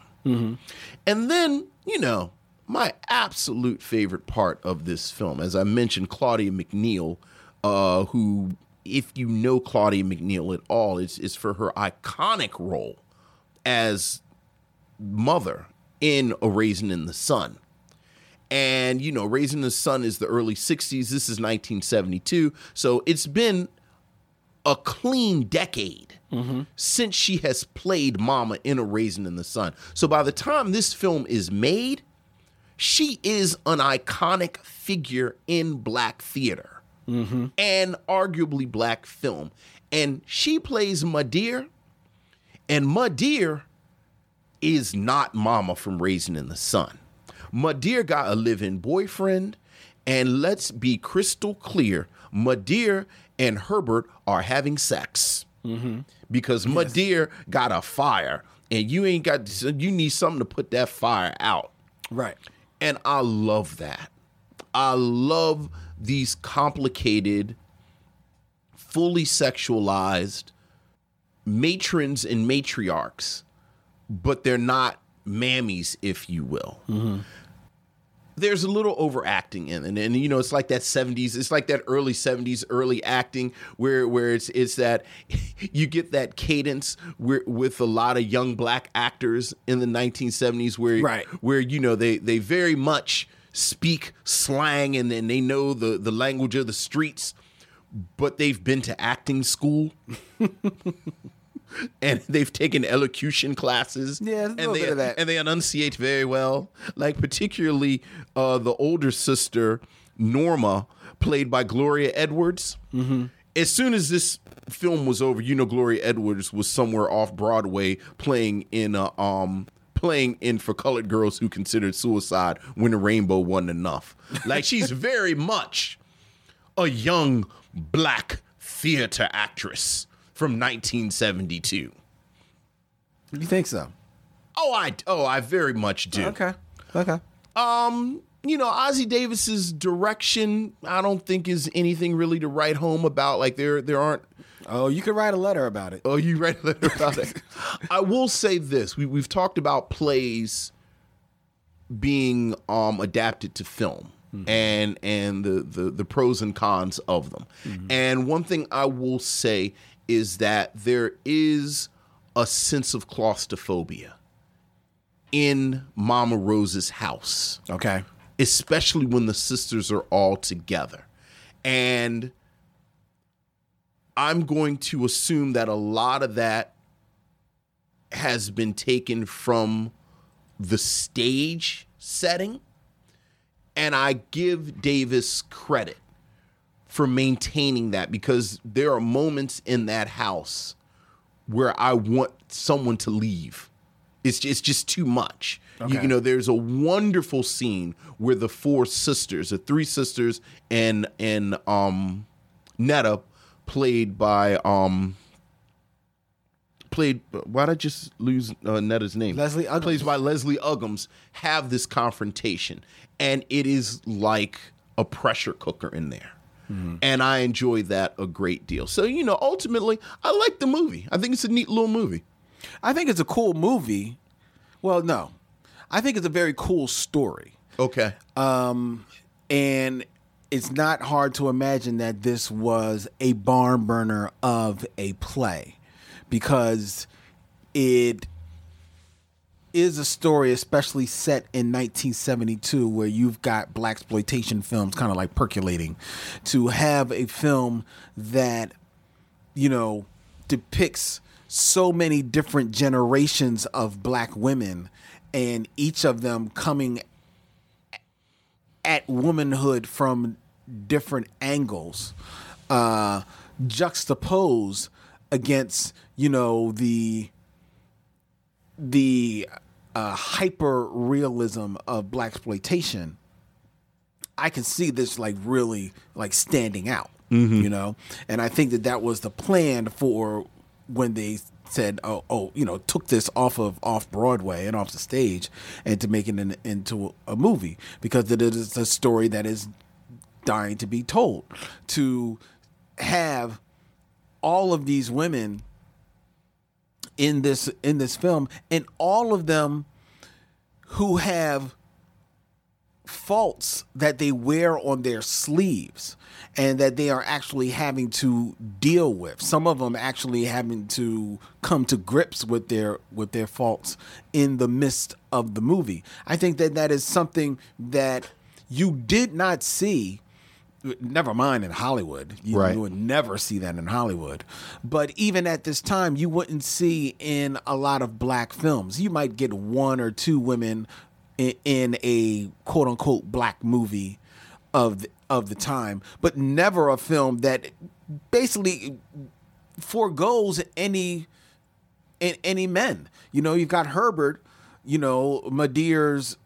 And then you know my absolute favorite part of this film as i mentioned claudia mcneil uh, who if you know claudia mcneil at all is, is for her iconic role as mother in A Raisin in the Sun. And, you know, Raisin in the Sun is the early 60s. This is 1972. So it's been a clean decade mm-hmm. since she has played Mama in A Raisin in the Sun. So by the time this film is made, she is an iconic figure in black theater Mm-hmm. and arguably black film. And she plays Mu'Dear, and Mu'Dear is not Mama from Raisin in the Sun. Mu'Dear got a live-in boyfriend, and let's be crystal clear: Mu'Dear and Herbert are having sex mm-hmm. because Mu'Dear got a fire, and you ain't got. You need something to put that fire out. Right. And I love that. I love these complicated, fully sexualized matrons and matriarchs, but they're not mammies, if you will. Mm-hmm. There's a little overacting in it, and, you know it's like that '70s. It's like that early '70s, early acting where where it's it's that you get that cadence where, with a lot of young black actors in the 1970s, where Right. where you know they they very much speak slang and, and they know the the language of the streets but they've been to acting school and they've taken elocution classes Yeah, a and they bit of that. and they enunciate very well like particularly uh the older sister norma played by gloria edwards Mm-hmm. as soon as this film was over, you know Gloria Edwards was somewhere off Broadway playing in a um playing in for colored girls who considered suicide when the rainbow wasn't enough. Like she's very much a young black theater actress from 1972. You think so? Oh, I oh I very much do. Okay. Okay. Um, you know, Ossie Davis's direction, I don't think is anything really to write home about. Like there there aren't Oh, you could write a letter about it. Oh, you write a letter about it. I will say this: we, we've talked about plays being um, adapted to film, and and the, the the pros and cons of them. And one thing I will say is that there is a sense of claustrophobia in Mama Rose's house Okay. especially when the sisters are all together. And I'm going to assume that a lot of that has been taken from the stage setting. And I give Davis credit for maintaining that because there are moments in that house where I want someone to leave. It's just, it's just too much. You, you know, there's a wonderful scene where the four sisters, the three sisters, and and um, Netta, played by um, played. Why did I just lose uh, Netta's name? Leslie Uggams. plays by Leslie Uggams. Have this confrontation, and it is like a pressure cooker in there. And I enjoy that a great deal. So, you know, ultimately, I like the movie. I think it's a neat little movie. I think it's a cool movie. Well, no. I think it's a very cool story. Okay. Um, and it's not hard to imagine that this was a barn burner of a play because it is a story especially set in 1972 where you've got blaxploitation films kind of like percolating to have a film that you know depicts so many different generations of black women and each of them coming at womanhood from different angles uh juxtapose against you know the the uh, hyper realism of blaxploitation. I can see this like really like standing out you know? And i think that that was the plan for when they said oh oh you know took this off of off broadway and off the stage and to make it in, into a movie. Because it is a story that is dying to be told to have all of these women in this in this film and all of them who have faults that they wear on their sleeves and that they are actually having to deal with. Some of them actually having to come to grips with their with their faults in the midst of the movie. I think that that is something that you did not see never mind in Hollywood. You, Right. you would never see that in Hollywood. But even at this time, you wouldn't see in a lot of black films. You might get one or two women in, in a quote unquote black movie of the, of the time, but never a film that basically foregoes any in any men. You know, you've got Herbert, you know, Mu'Dear's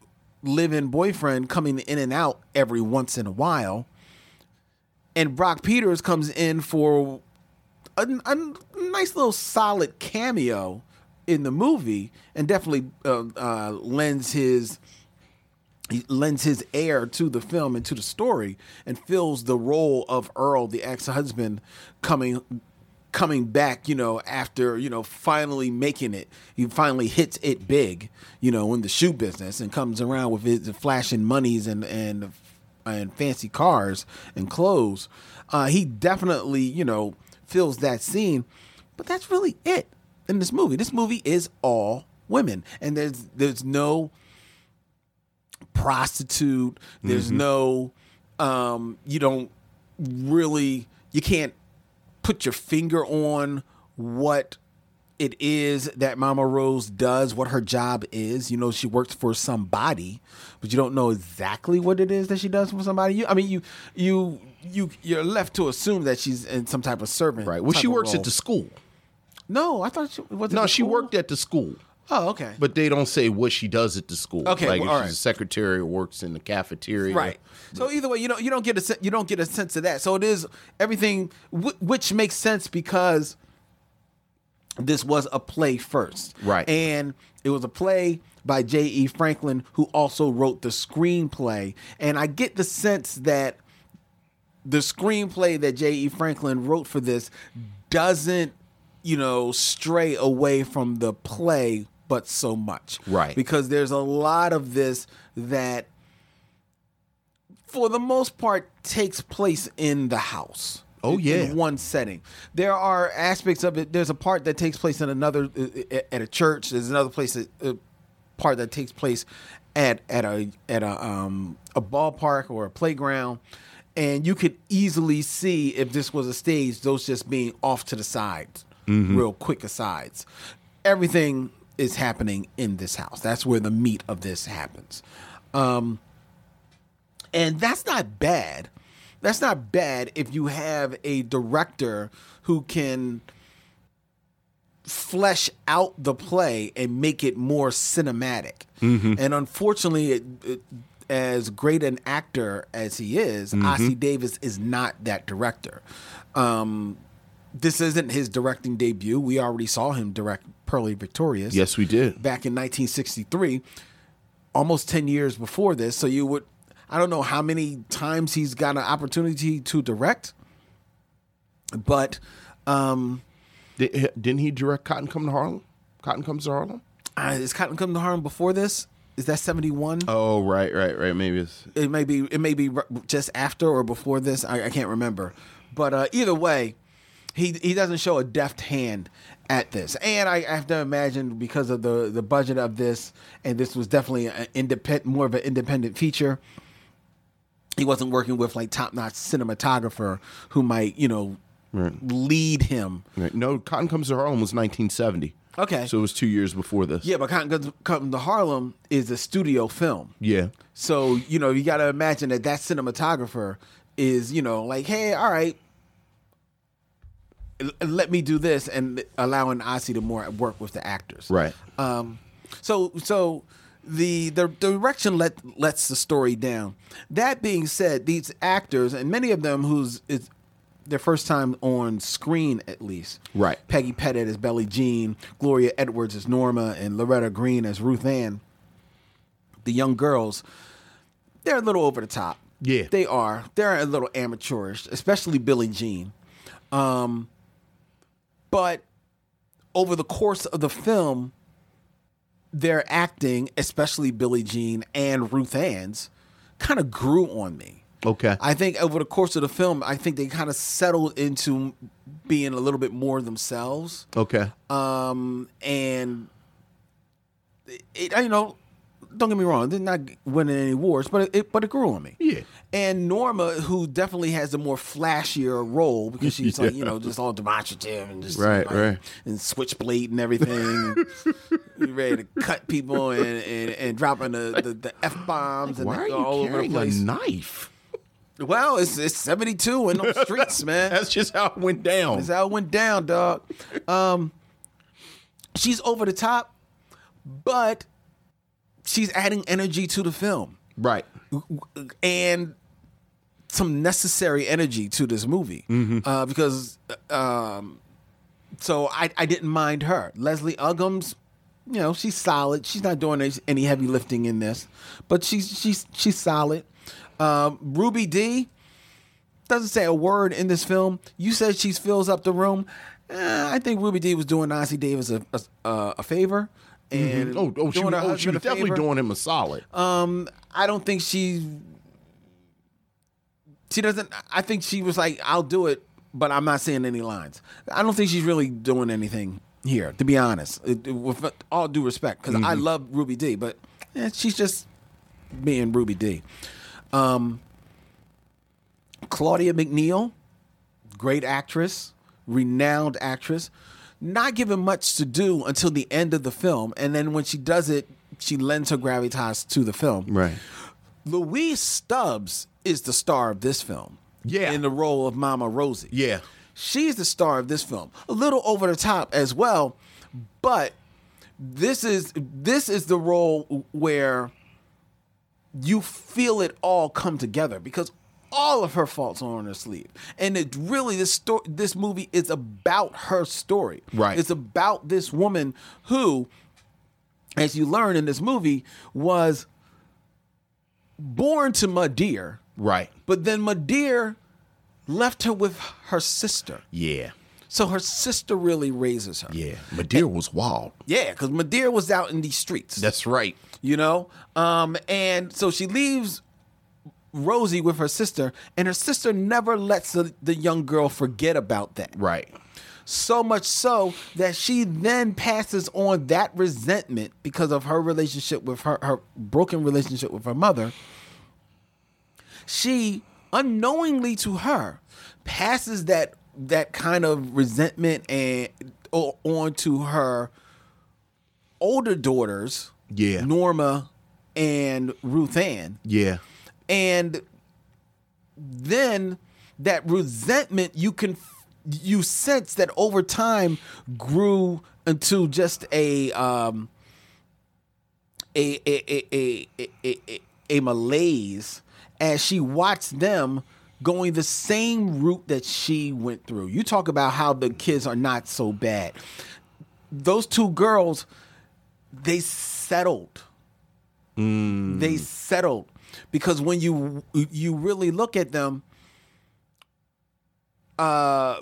live-in boyfriend coming in and out every once in a while. And Brock Peters comes in for a, a nice little solid cameo in the movie and definitely uh, uh, lends his lends his air to the film and to the story and fills the role of Earl, the ex-husband, coming coming back, you know, after, you know, finally making it. He finally hits it big, you know, in the shoe business and comes around with his flashing monies and and and fancy cars and clothes. Uh, he definitely, you know, fills that scene. But that's really it in this movie. This movie is all women. And there's there's no prostitute. There's no um you don't really you can't put your finger on what it is that Mama Rose does, what her job is. You know, she works for somebody, but you don't know exactly what it is that she does for somebody. You, I mean, you you you you're left to assume that she's in some type of servant. Right. Well, she works role. at the school. No, I thought she was. No, she worked at the school, Oh, okay. but they don't say what she does at the school. Okay, like well, if she's right. a secretary or works in the cafeteria. Right. So either way, you don't you don't get a you don't get a sense of that. So it is everything, wh- which makes sense because this was a play first, Right. And it was a play by J. E. Franklin, who also wrote the screenplay. And I get the sense that the screenplay that J. E. Franklin wrote for this doesn't, you know, stray away from the play, but so much, Right. Because there's a lot of this that for the most part, takes place in the house. Oh, yeah. in one setting. There are aspects of it. There's a part that takes place in another uh, at a church. There's another place that, uh, part that takes place at at a at a um a ballpark or a playground. And you could easily see if this was a stage, those just being off to the sides, real quick asides. Everything is happening in this house. That's where the meat of this happens. Um, and that's not bad. That's not bad if you have a director who can flesh out the play and make it more cinematic. And unfortunately, it, it, as great an actor as he is, Ossie Davis is not that director. Um, this isn't his directing debut. We already saw him direct Purlie Victorious Yes, we did. back in 1963, almost 10 years before this. So you would, I don't know how many times he's got an opportunity to direct, but um, Di- Didn't he direct Cotton Come to Harlem? Cotton Comes to Harlem? uh, is Cotton Come to Harlem before this? Is that 71? Oh, right, right, right. Maybe it's It may be, it may be just after or before this. I, I can't remember. But uh, either way, he he doesn't show a deft hand at this, and I, I have to imagine because of the the budget of this, and this was definitely an independent, more of an independent feature. He wasn't working with like top notch cinematographer who might you know lead him. right. no. Cotton Comes to Harlem was 1970. Okay. so it was two years before this. Yeah, but Cotton Comes- to Harlem is a studio film. yeah. So, you know, you got to imagine that that cinematographer is, you know, like, hey, all right, let me do this and allowing Ossie to more work with the actors. Right. Um, so, so the the direction let lets the story down. That being said, these actors and many of them who's it's their first time on screen at least. Right. Peggy Pettitt as Billie Jean, Gloria Edwards as Norma, and Loretta Green as Ruth Ann. The young girls, they're a little over the top. Yeah. They are. They're a little amateurish, especially Billie Jean. Um, but over the course of the film, their acting, especially Billie Jean and Ruth Ann's, kind of grew on me. Okay. I think over the course of the film, I think they kind of settled into being a little bit more themselves. okay. Um, and it, you know, don't get me wrong, they're not winning any wars, but it, but it grew on me. Yeah. And Norma, who definitely has a more flashier role because she's like, you know, just all demonstrative and just Right, like, right. and switchblade and everything, ready to cut people and, and, and dropping the, the, the f bombs and Why are you all over the carrying a knife? Well, it's it's seventy two in the streets, man. That's just how it went down. That's how it went down, dog. Um, she's over the top, but she's adding energy to the film right. and some necessary energy to this movie uh, because um, so I, I didn't mind her. Leslie Uggams, you know, she's solid. She's not doing any- heavy lifting in this, but she's she's she's solid. Um, Ruby Dee doesn't say a word in this film. You said she fills up the room. Eh, I think Ruby Dee was doing Nancy Davis a a, a favor. And Oh, oh, she, was- oh, she was definitely favor. doing him a solid. Um, I don't think she. She doesn't. I think she was like, "I'll do it," but I'm not saying any lines. I don't think she's really doing anything here, to be honest. It- it- with all due respect, because I love Ruby Dee, but eh, she's just being Ruby Dee. Um, Claudia McNeil, great actress, renowned actress, not given much to do until the end of the film, and then when she does it, she lends her gravitas to the film. right. Louise Stubbs is the star of this film. Yeah. In the role of Mama Rosie. Yeah. She's the star of this film. A little over the top as well, but this is this is the role where you feel it all come together because all of her faults are on her sleeve. And it really this story this movie is about her story. Right. It's about this woman who as you learn in this movie was born to Mu'Dear, Right. but then Mu'Dear left her with her sister. Yeah. So her sister really raises her. Yeah. Madeira was wild. Yeah, because Madeira was out in these streets. That's right. you know? Um, and so she leaves Rosie with her sister, and her sister never lets the, the young girl forget about that. Right. So much so that she then passes on that resentment because of her relationship with her, her broken relationship with her mother. She unknowingly to her passes that that kind of resentment and on to her older daughters, Yeah. Norma and Ruth Ann. Yeah. And then that resentment you can you sense that over time grew into just a um a a a a, a, a, a malaise as she watched them going the same route that she went through. You talk about how the kids are not so bad. Those two girls, they settled. They settled because when you you really look at them, uh,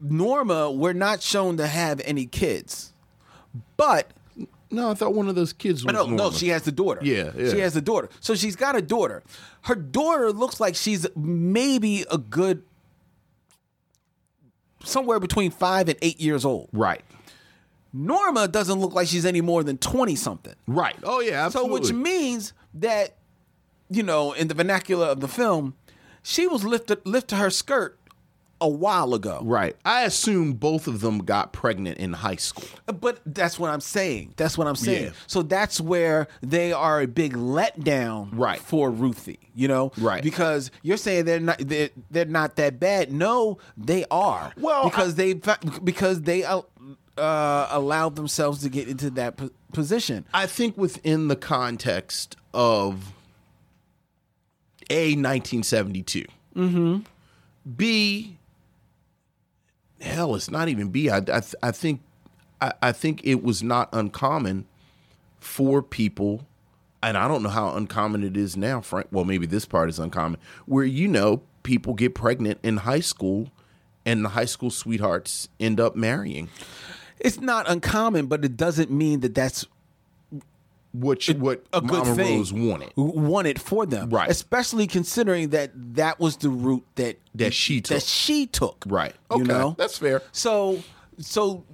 Norma, we're not shown to have any kids, but No, I thought one of those kids oh, was no, no, she has the daughter. Yeah, yeah. she has the daughter. So she's got a daughter. Her daughter looks like she's maybe a good somewhere between five and eight years old. Right. Norma doesn't look like she's any more than twenty something. Right. Oh yeah, Absolutely. So, which means that, you know, in the vernacular of the film, she was lifted lifted her skirt a while ago. Right. I assume both of them got pregnant in high school. But that's what I'm saying. That's what I'm saying. Yeah. So that's where they are a big letdown Right. for Ruthie, you know? Right. Because you're saying they're not they're, they're not that bad. No, they are. Well, because they because they uh, uh, allowed themselves to get into that po- position. I think within the context of A 1972. Mm-hmm. B hell, it's not even B. I, I, I think I, I think it was not uncommon for people, and I don't know how uncommon it is now, Frank. Well, maybe this part is uncommon, where you know people get pregnant in high school and the high school sweethearts end up marrying. It's not uncommon, but it doesn't mean that that's Which what a good Mama thing. Rose wanted. wanted for them, Right. Especially considering that that was the route that That she took. that she took, Right. You Okay. know, That's fair. So, so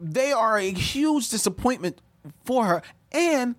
they are a huge disappointment for her, and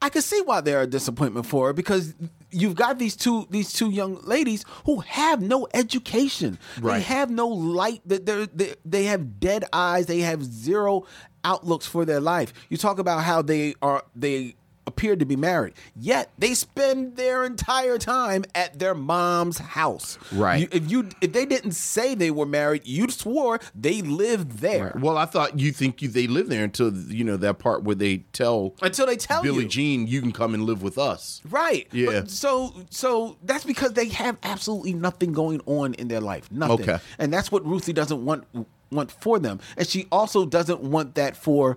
I can see why they're a disappointment for her because you've got these two these two young ladies who have no education. They have no light. That they they they have dead eyes. They have zero outlooks for their life. You talk about how they are they appear to be married, yet they spend their entire time at their mom's house. Right. You- if you if they didn't say they were married, you swore they lived there. Well, I thought you think you, they live there until you know that part where they tell Until they tell Billie you. Jean you can come and live with us. Right. Yeah. But so so that's because they have absolutely nothing going on in their life. Nothing. Okay. And that's what Ruthie doesn't want want for them. And she also doesn't want that for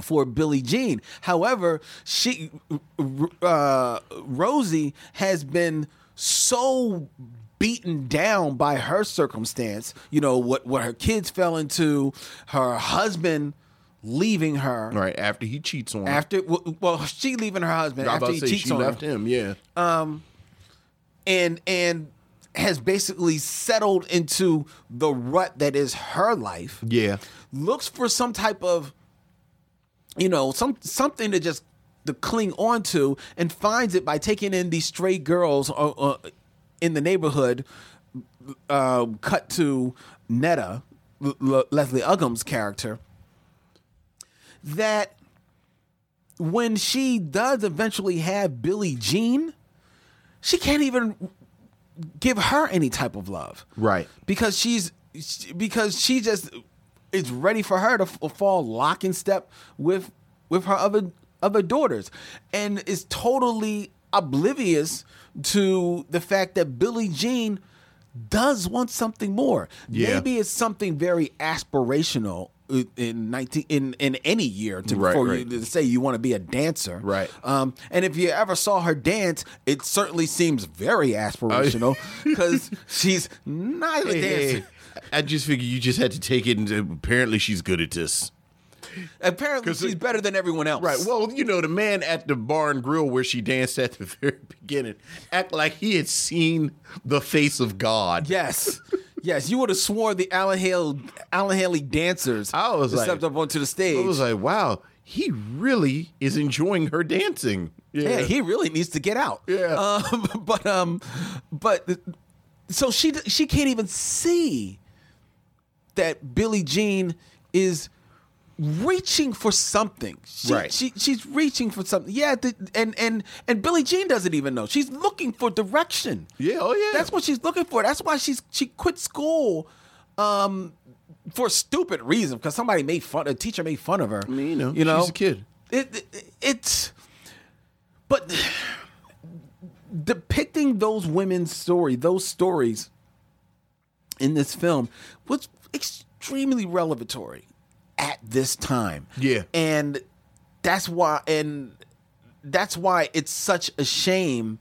for Billie Jean. However, she uh Rosie has been so beaten down by her circumstance, you know, what what her kids fell into, her husband leaving her Right after he cheats on her. after well, well she leaving her husband after he cheats on her left him. Yeah. Um and and has basically settled into the rut that is her life yeah. looks for some type of you know some something to just to cling on to and finds it by taking in these stray girls uh, uh, in the neighborhood uh, cut to netta L- L- leslie uggams character that when she does eventually have billie jean she can't even give her any type of love Right. because she's because she just is ready for her to f- fall lock in step with with her other other daughters and is totally oblivious to the fact that Billie Jean does want something more. Yeah. Maybe it's something very aspirational in 19 in in any year to Right, right. you to say you want to be a dancer. Right. Um and if you ever saw her dance, it certainly seems very aspirational because she's not a dancer. hey, I just figured you just had to take it and apparently she's good at this. Apparently, she's it- better than everyone else. Right. Well, you know, the man at the bar and grill where she danced at the very beginning act like he had seen the face of God. Yes. Yes, you would have sworn the Alvin Ailey, Alvin Ailey dancers I was like- stepped up onto the stage. I was like, wow, he really is enjoying her dancing. yeah. he really needs to get out. Yeah. Um, but um, but so she she can't even see that Billie Jean is reaching for something. She, Right. She she's reaching for something. Yeah. The, and and and Billie Jean doesn't even know. She's looking for direction. Yeah, oh yeah. That's what she's looking for. That's why she's she quit school. Um, for a stupid reason because somebody made fun. A teacher made fun of her. I mean, you know, you know, she's a kid. It, it it's, but depicting those women's story, those stories in this film was extremely revelatory at this time. Yeah. and that's why, and that's why it's such a shame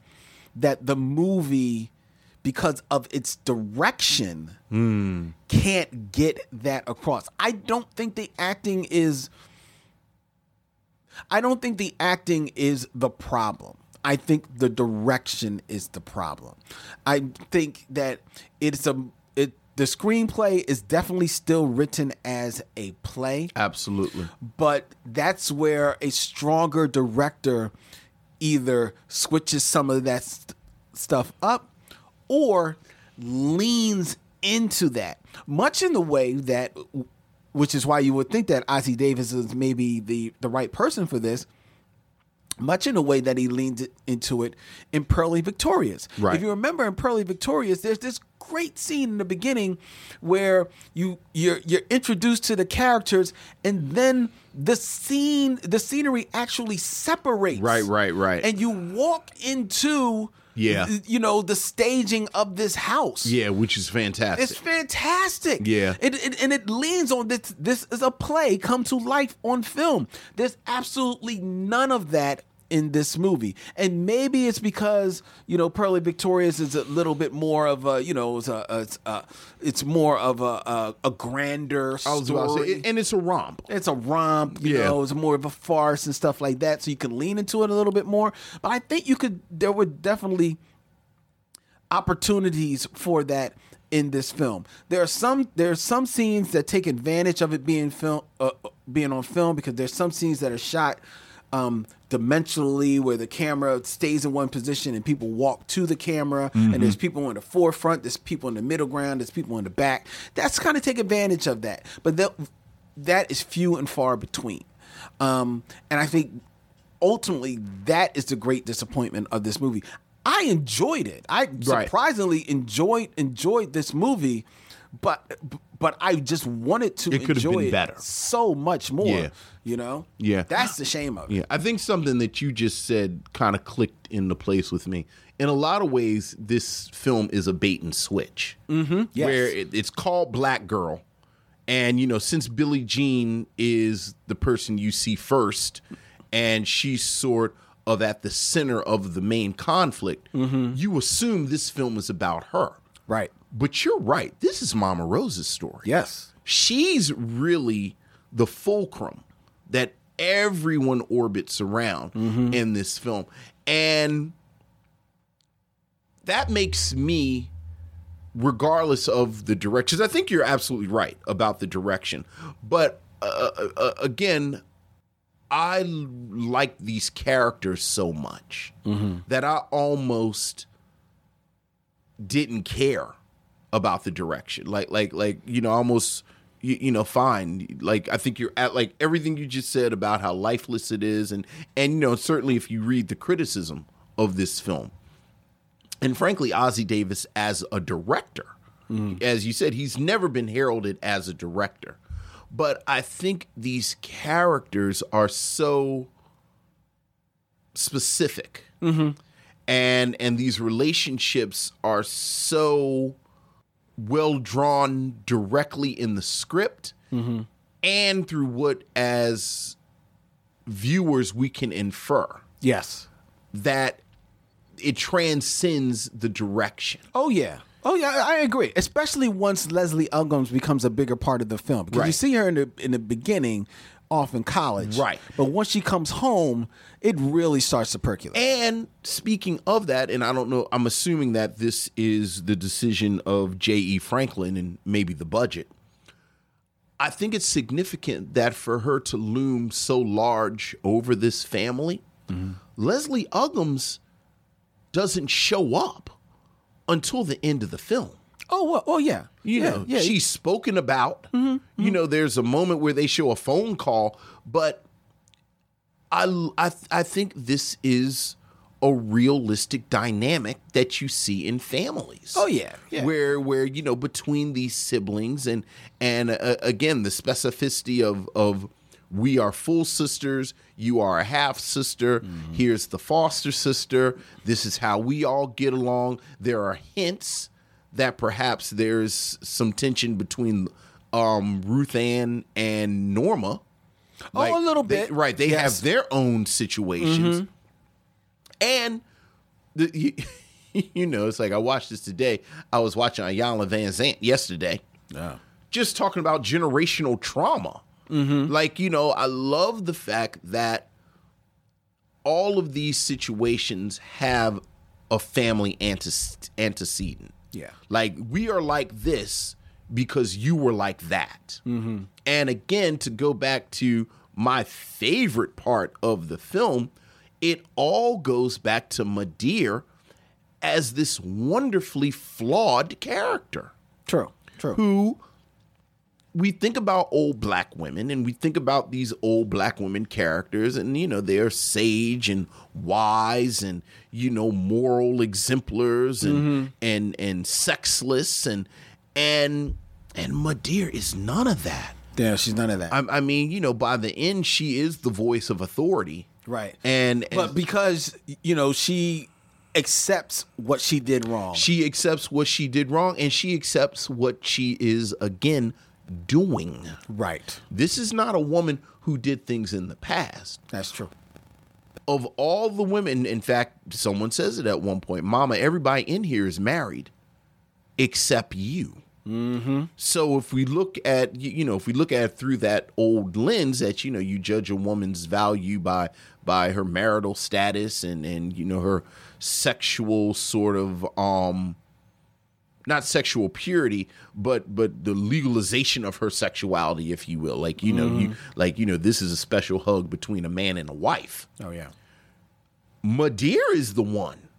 that the movie because of its direction hmm. can't get that across. I don't think the acting is I don't think the acting is the problem. I think the direction is the problem. I think that it's a the screenplay is definitely still written as a play Absolutely. but that's where a stronger director either switches some of that st- stuff up or leans into that much in the way that which is why you would think that Ossie Davis is maybe the the right person for this much in the way that he leaned into it in Purlie Victorious. Right. If you remember in Purlie Victorious, there's this great scene in the beginning where you you're you're introduced to the characters and then the scene the scenery actually separates. Right, right, right. And you walk into Yeah. you know the staging of this house. Yeah, which is fantastic. It's fantastic. Yeah. It, it, and it leans on this. This is a play come to life on film. There's absolutely none of that in this movie. And maybe it's because, you know, Purlie Victorious is a little bit more of a, you know, it's, a, it's, a, it's more of a, a, a grander I was about to story. say, and it's a romp. It's a romp, you Yeah. know, it's more of a farce and stuff like that. So you can lean into it a little bit more. But I think you could, there were definitely opportunities for that in this film. There are some there are some scenes that take advantage of it being film uh, being on film because there's some scenes that are shot um, dimensionally where the camera stays in one position and people walk to the camera and there's people in the forefront, there's people in the middle ground, there's people in the back. That's kind of take advantage of that, but that that is few and far between. Um, and I think ultimately that is the great disappointment of this movie. I enjoyed it. I surprisingly enjoyed enjoyed this movie, but but I just wanted to It enjoy been it better. so much more. Yeah. You know? Yeah. That's the shame of it. Yeah, I think something that you just said kind of clicked into place with me. In a lot of ways, this film is a bait and switch. Mm-hmm. Yes. Where it, it's called Black Girl, and you know, since Billie Jean is the person you see first, and she's sort of at the center of the main conflict, you assume this film is about her. Right. But you're right. This is Mama Rose's story. Yes. she's really the fulcrum that everyone orbits around in this film. And that makes me regardless of the directions i think you're absolutely right about the direction. But uh, uh, uh, again i like these characters so much that i almost didn't care about the direction. Like like like you know almost you, you know fine. Like I think you're at like everything you just said about how lifeless it is and and you know certainly if you read the criticism of this film. And frankly Ossie Davis as a director. Mm. As you said he's never been heralded as a director. But I think these characters are so specific mm-hmm. and and these relationships are so well drawn directly in the script mm-hmm. and through what as viewers we can infer Yes. that it transcends the direction Oh yeah. Oh yeah, I agree. Especially once Leslie Uggams becomes a bigger part of the film because you see her in the in the beginning, off in college. Right. But once she comes home, it really starts to percolate. And speaking of that, and I don't know, I'm assuming that this is the decision of J.E. Franklin and maybe the budget. I think it's significant that for her to loom so large over this family, mm-hmm. Leslie Uggams doesn't show up until the end of the film. oh, well, oh yeah. You yeah, know, yeah. she's spoken about. Mm-hmm, you know, mm-hmm. there's a moment where they show a phone call, but I, I, I think this is a realistic dynamic that you see in families. Oh, yeah, yeah. where where you know between these siblings and and uh, again the specificity of of we are full sisters, you are a half sister. Mm-hmm. Here's the foster sister. This is how we all get along. There are hints that perhaps there's some tension between um, Ruth Ann and Norma. Oh, a little they- bit. right? They Yes. have their own situations, mm-hmm. and the, you, you know, it's like I watched this today. I was watching Iyanla Vanzant yesterday, Yeah. just talking about generational trauma. Mm-hmm. Like, you know, I love the fact that all of these situations have a family antes- antecedent. Yeah. Like, we are like this because you were like that. Mm-hmm. And again, to go back to my favorite part of the film, it all goes back to Mu'Dear as this wonderfully flawed character True. True. who we think about old black women and we think about these old black women characters and you know they're sage and wise and you know moral exemplars and mm-hmm. and and sexless and and and Mu'Dear is none of that. Yeah, she's none of that. I, I mean, you know, by the end, she is the voice of authority, right. And, and but because you know she accepts what she did wrong. she accepts what she did wrong, and she accepts what she is again doing. right. This is not a woman who did things in the past. That's true. Of all the women, in fact, someone says it at one point Mama, everybody in here is married except you. Mm-hmm. So if we look at you know if we look at it through that old lens that you know you judge a woman's value by by her marital status and and you know her sexual sort of um not sexual purity, but but the legalization of her sexuality, if you will. Like you know, you like you know, this is a special hug between a man and a wife. Oh yeah. Mu'Dear is the one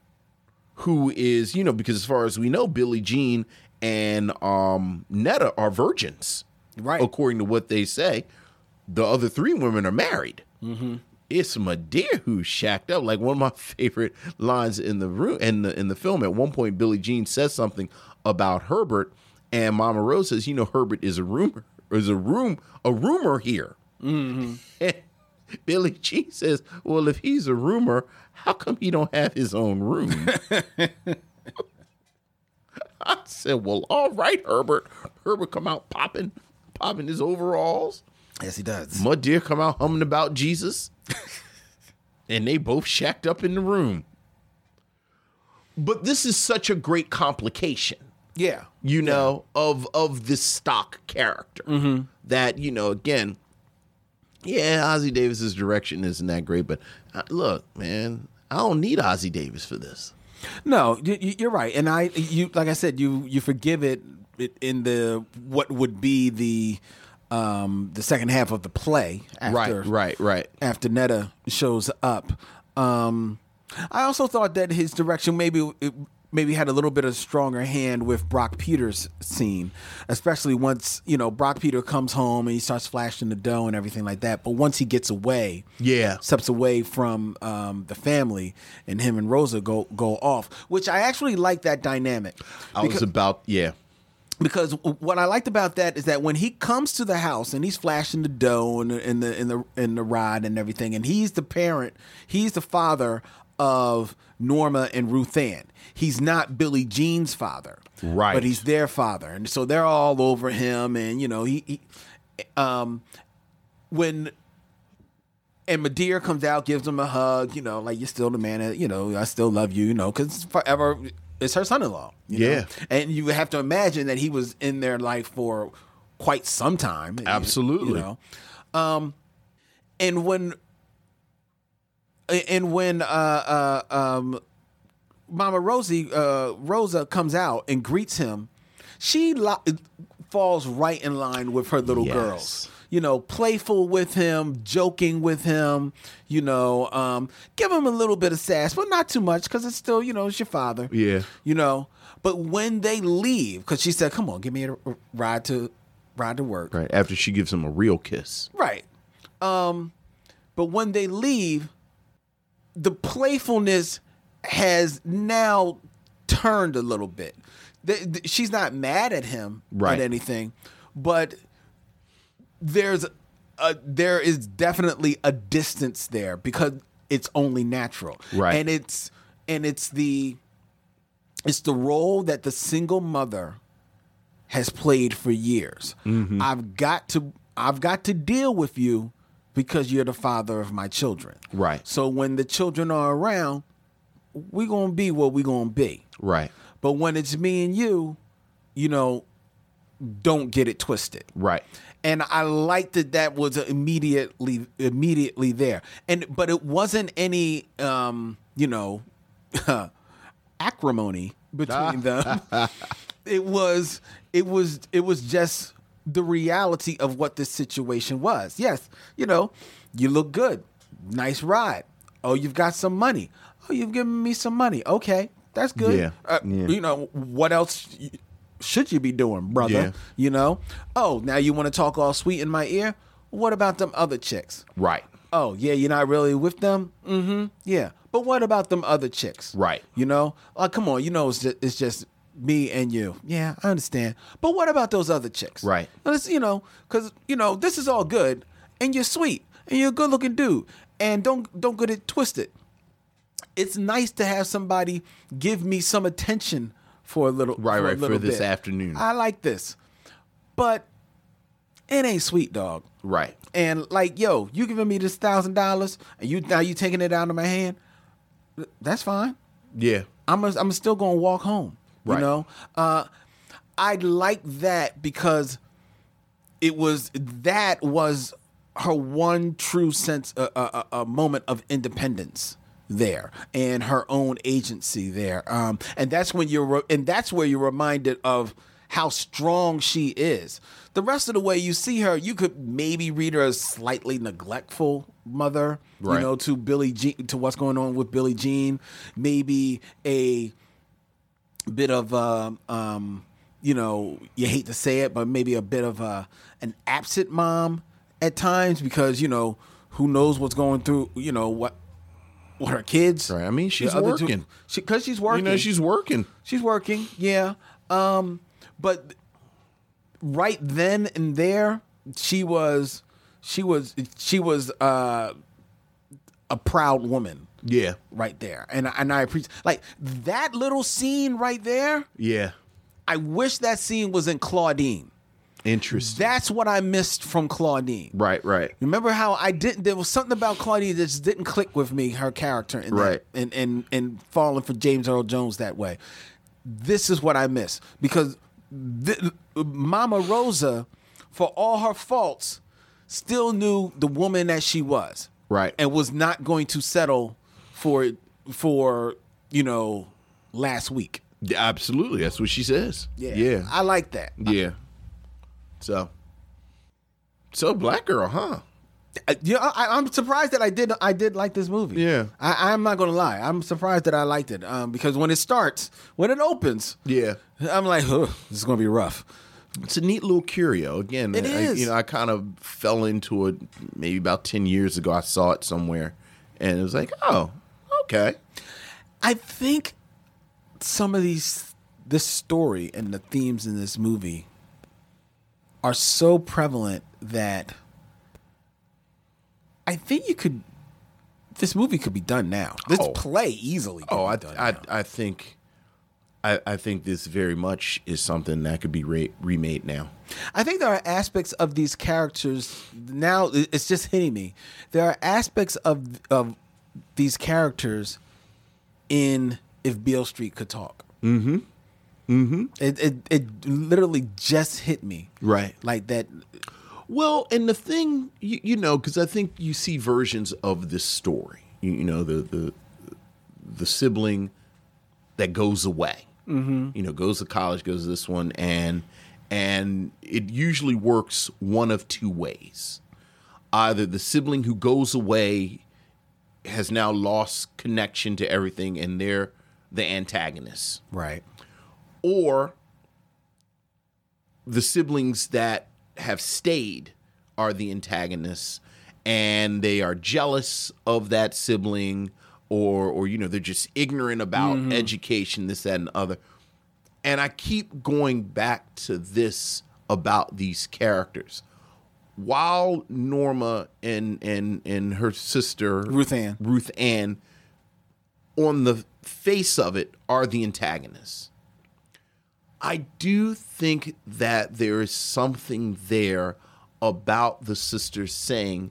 who is, you know, because as far as we know, Billie Jean and um Netta are virgins, Right. According to what they say, the other three women are married. Mm-hmm. It's Mu'Dear who's shacked up. Like one of my favorite lines in the room in the in the film. At one point, Billie Jean says something about Herbert, and Mama Rose says, "You know, Herbert is a rumor, is a room, a rumor here." Mm-hmm. Billie Jean says, "Well, if he's a rumor, how come he don't have his own room?" I said, "Well, all right, Herbert. Herbert come out popping, popping his overalls. Yes, he does. Mu'Dear come out humming about Jesus, and they both shacked up in the room. But this is such a great complication yeah. you know, of of this stock character. That you know, again, yeah, Ossie Davis's direction isn't that great, but uh, look, man, I don't need Ossie Davis for this. No, you- you- you're right, and I, you, like I said, you you forgive it in the what would be the um the second half of the play. After, right, right. After Netta shows up, um, I also thought that his direction maybe it maybe had a little bit of stronger hand with Brock Peters scene, especially once you know Brock Peter comes home and he starts flashing the dough and everything like that. But once he gets away, Yeah. steps away from um, the family, and him and Rosa go go off, which I actually like that dynamic. I was about yeah. because what I liked about that is that when he comes to the house and he's flashing the dough and the in the in the in the rod and everything, and he's the parent, he's the father of Norma and Ruth Ann. He's not Billie Jean's father, Right. But he's their father, and so they're all over him, and you know he, he um, when and Mu'Dear comes out, gives him a hug, you know, like you're still the man, that, you know, I still love you, you know, because forever it's her son-in-law, you know? Yeah. and you have to imagine that he was in their life for quite some time, Absolutely. you know. Um, and when and when uh uh um Mama Rosie uh Rosa comes out and greets him, she lo- falls right in line with her little Yes. girls. You know, playful with him, joking with him, you know, um, give him a little bit of sass, but not too much because it's still, you know, it's your father. Yeah. You know, but when they leave, because she said, come on, give me a ride to ride to work. Right after she gives him a real kiss. Right. Um, but when they leave, the playfulness has now turned a little bit. Th- th- she's not mad at him Right. at anything, but there's a there is definitely a distance there because it's only natural. Right. And it's and it's the it's the role that the single mother has played for years. Mm-hmm. I've got to I've got to deal with you because you're the father of my children. Right. So when the children are around, we're going to be what we're going to be. Right. But when it's me and you, you know, don't get it twisted. Right. And I liked that that was immediately immediately there. And but it wasn't any um, you know, acrimony between them. it was it was it was just the reality of what this situation was. Yes, you know, you look good. Nice ride. Oh, you've got some money. Oh, you've given me some money. Okay, that's good. Yeah, Uh, yeah. You know, what else should you be doing, brother? Yeah. You know? Oh, now you want to talk all sweet in my ear? What about them other chicks? Right. Oh, yeah, you're not really with them? Mm-hmm. Yeah. But what about them other chicks? Right. You know? Like, come on, you know it's just, it's just me and you. Yeah, I understand. But what about those other chicks? Right. It's, you know, because, you know, this is all good, and you're sweet, and you're a good looking dude. And don't don't get it twisted. It's nice to have somebody give me some attention for a little Right, for right, for this bit. afternoon. I like this. But it ain't sweet, dog. Right. And like, yo, you giving me this thousand dollars, and you now you taking it out of my hand. That's fine. Yeah. I'm a, I'm still gonna walk home. You Right. know, uh, I like that because it was that was her one true sense, a, a, a a moment of independence there and her own agency there. Um, and that's when you're, re- and that's where you're reminded of how strong she is. The rest of the way you see her, you could maybe read her as slightly neglectful mother, you know, to Billie Jean, to what's going on with Billie Jean. Maybe a bit of um, um you know you hate to say it but maybe a bit of a an absent mom at times because you know who knows what's going through you know what what her kids Right. I mean, she's the other two- working. she because she's working You know, she's working. she's working yeah um but right then and there she was she was she was uh a proud woman Yeah. right there and and I appreciate like that little scene right there Yeah. I wish that scene was in Claudine. Interesting. That's what I missed from Claudine. right, right. Remember how I didn't? There was something about Claudine that just didn't click with me. Her character, in that- Right. and and and falling for James Earl Jones that way. This is what I miss because th- Mama Rosa, for all her faults, still knew the woman that she was, Right. and was not going to settle for for you know last week. Yeah, absolutely. That's what she says. Yeah, Yeah. I like that. yeah. So. So black girl, huh? Uh, Yeah, I, I'm surprised that I did. I did like this movie. Yeah. I, I'm not gonna lie. I'm surprised that I liked it um, because when it starts, when it opens, Yeah. I'm like, "Huh, this is gonna be rough. It's a neat little curio. Again, It I, is. you know, I kind of fell into it maybe about ten years ago. I saw it somewhere, and it was like, oh, okay. I think some of these, this story and the themes in this movie are so prevalent that I think you could. This movie could be done now. This Oh. play easily. Oh, I, done I. I think, I, I think this very much is something that could be re- remade now. I think there are aspects of these characters now. It's just hitting me. There are aspects of of these characters in If Beale Street Could Talk. Mm-hmm. Mm-hmm. It it it literally just hit me. Right. Like that. Well, and the thing, you, you know, because I think you see versions of this story. You, you know, the the the sibling that goes away. Mm-hmm. You know, goes to college, goes to this one, and and it usually works one of two ways. Either the sibling who goes away has now lost connection to everything, and they're the antagonists. Right. or the siblings that have stayed are the antagonists and they are jealous of that sibling or or you know they're just ignorant about mm-hmm. education this that and other. And i keep going back to this about these characters while norma and and and her sister Ruth Ann. ruth ann on the face of it are the antagonists I do think that there is something there about the sisters saying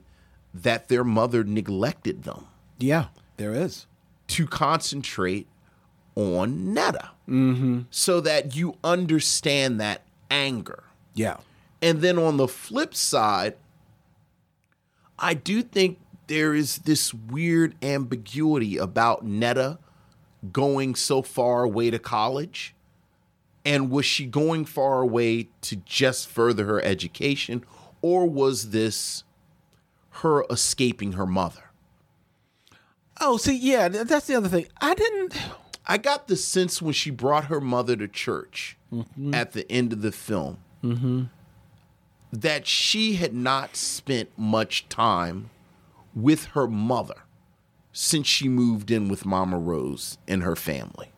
that their mother neglected them Yeah, there is. to concentrate on Netta. Mm-hmm. So that you understand that anger. Yeah. And then on the flip side, I do think there is this weird ambiguity about Netta going so far away to college. And was she going far away to just further her education, or was this her escaping her mother? Oh, see, yeah, that's the other thing. I didn't. I got the sense when she brought her mother to church mm-hmm. at the end of the film mm-hmm. That she had not spent much time with her mother since she moved in with Mama Rose and her family.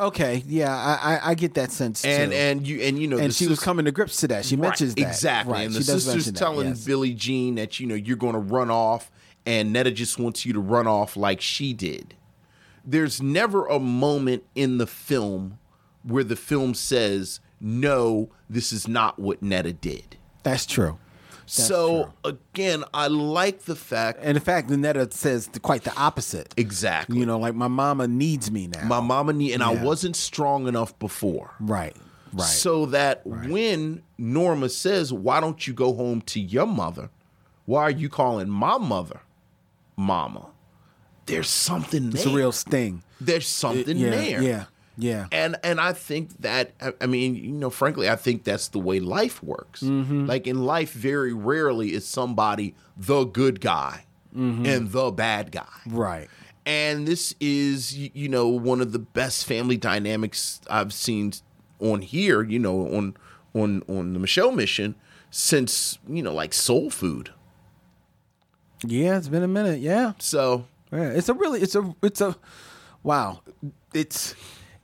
Okay, yeah, I I, I get that sense And too. and you and you know and she was coming to grips to that. She Right, mentions that exactly, Right, and the sister's mention that, telling yes. Billie Jean that you know you're going to run off, and Netta just wants you to run off like she did. There's never a moment in the film where the film says, "No, this is not what Netta did." That's true. so again, I like the fact And in fact, Netta says the, quite the opposite. exactly. You know, like my mama needs me now. my mama need, and I wasn't strong enough before. right, right. So that when Norma says, Why don't you go home to your mother? Why are you calling my mother mama? There's something there. it's a real sting. There's something yeah, there. Yeah, yeah. And and I think that I- mean, you know, frankly, I think that's the way life works. Mm-hmm. Like in life, very rarely is somebody the good guy and the bad guy. Right. And this is, you know, one of the best family dynamics I've seen on here, you know, on on on the Micheaux Mission since, you know, like soul food. Yeah, it's been a minute. Yeah. So Yeah, it's a really it's a it's a wow. It's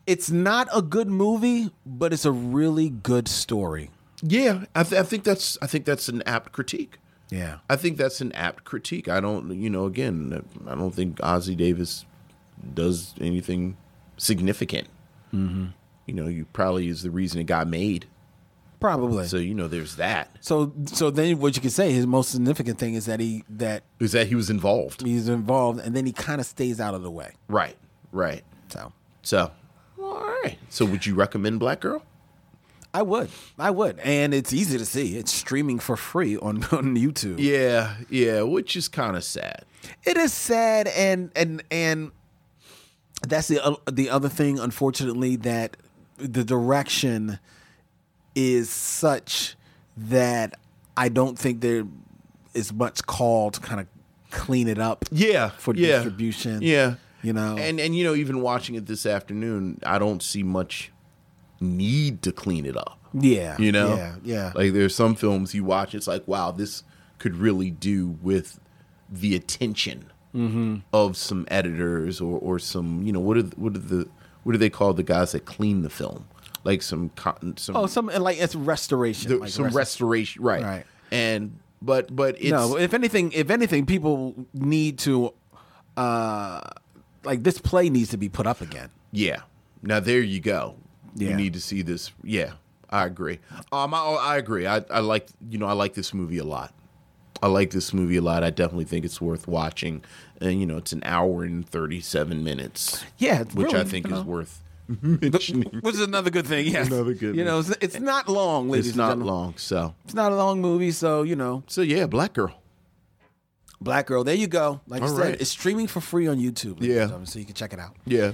it's not a good movie, but it's a really good story. yeah, I, th- I think that's I think that's an apt critique. Yeah. I think that's an apt critique. I don't, you know, again, I don't think Ossie Davis does anything significant. Mm-hmm. You know, you probably is the reason it got made. Probably. So you know, there's that. So so then what you can say his most significant thing is that he that Is that he was involved? he's involved and then he kind of stays out of the way. Right, right. So So, all right. So, would you recommend Black Girl? I would. I would. And it's easy to see. It's streaming for free on on YouTube. Yeah, yeah. Which is kind of sad. It is sad and and and that's the uh, the other thing unfortunately that the direction is such that I don't think there is much call to kind of clean it up. Yeah, for yeah, distribution. Yeah, you know, and and you know, even watching it this afternoon, I don't see much need to clean it up. yeah, You know, yeah, yeah. Like there's some films you watch, it's like, wow, this could really do with the attention Mm-hmm. of some editors or or some, you know, what are the- what are the what do they call the guys that clean the film? Like some cotton, some oh, some like it's restoration, the- like some rest- restoration, right? Right. And but but it's no, if anything, if anything, people need to, uh, like this play needs to be put up again. Yeah. Now there you go. Yeah. You need to see this. Yeah, I agree. Um, I, I agree. I, I like you know I like this movie a lot. I like this movie a lot. I definitely think it's worth watching. And you know, it's an hour and thirty seven minutes. Yeah, it's which really, I think you know. is worth Mentioning. which is another good thing. Yes, Another good You know, it's, it's not long, ladies It's not long, so It's not a long movie, so you know, so yeah, Black Girl. Black Girl. There you go. Like I said, right. it's streaming for free on YouTube. Yeah. so you can check it out. Yeah.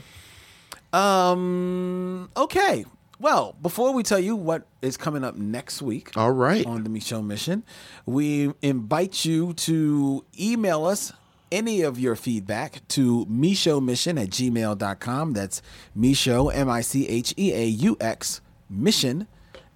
Um. Okay. Well, before we tell you what is coming up next week All right. on the Micheaux Mission, we invite you to email us any of your feedback to mission at gmail.com. That's Micheaux, M I C H E A U X, mission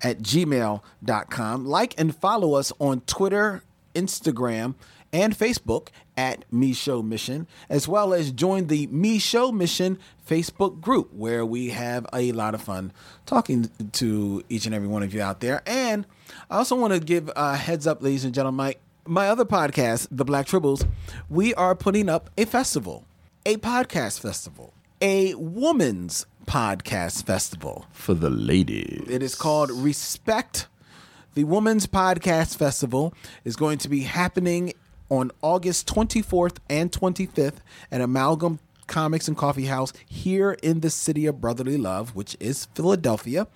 at gmail.com. Like and follow us on Twitter, Instagram, and Facebook at Micheaux Mission, as well as join the Micheaux Mission Facebook group where we have a lot of fun talking to each and every one of you out there. And I also want to give a heads up, ladies and gentlemen, my, my other podcast, The Black Tribbles, we are putting up a festival, a podcast festival, a woman's podcast festival. For the ladies. It is called Respect. The Women's Podcast Festival is going to be happening on August 24th and 25th at Amalgam Comics and Coffee House here in the city of brotherly love, which is Philadelphia.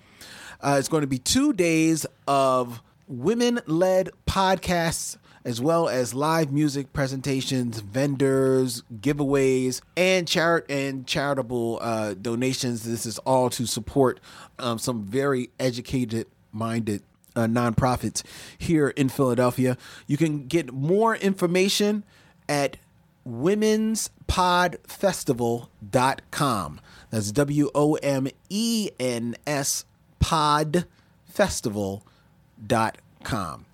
Uh, it's going to be two days of women led podcasts as well as live music presentations, vendors, giveaways, and charit and charitable uh, donations. This is all to support um, some very educated minded uh, nonprofits here in Philadelphia. You can get more information at womenspodfestival.com. That's W O M E N S podfestival.com.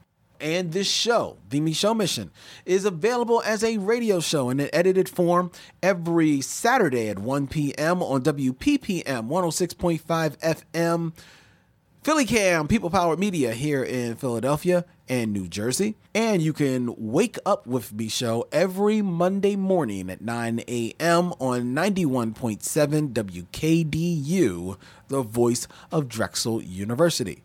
And this show, The Micheaux Mission, is available as a radio show in an edited form every Saturday at 1 p.m. on WPPM 106.5 FM. PhillyCAM, People Powered Media here in Philadelphia and New Jersey. And you can wake up with me show every Monday morning at 9 a.m. on 91.7 WKDU, the voice of Drexel University.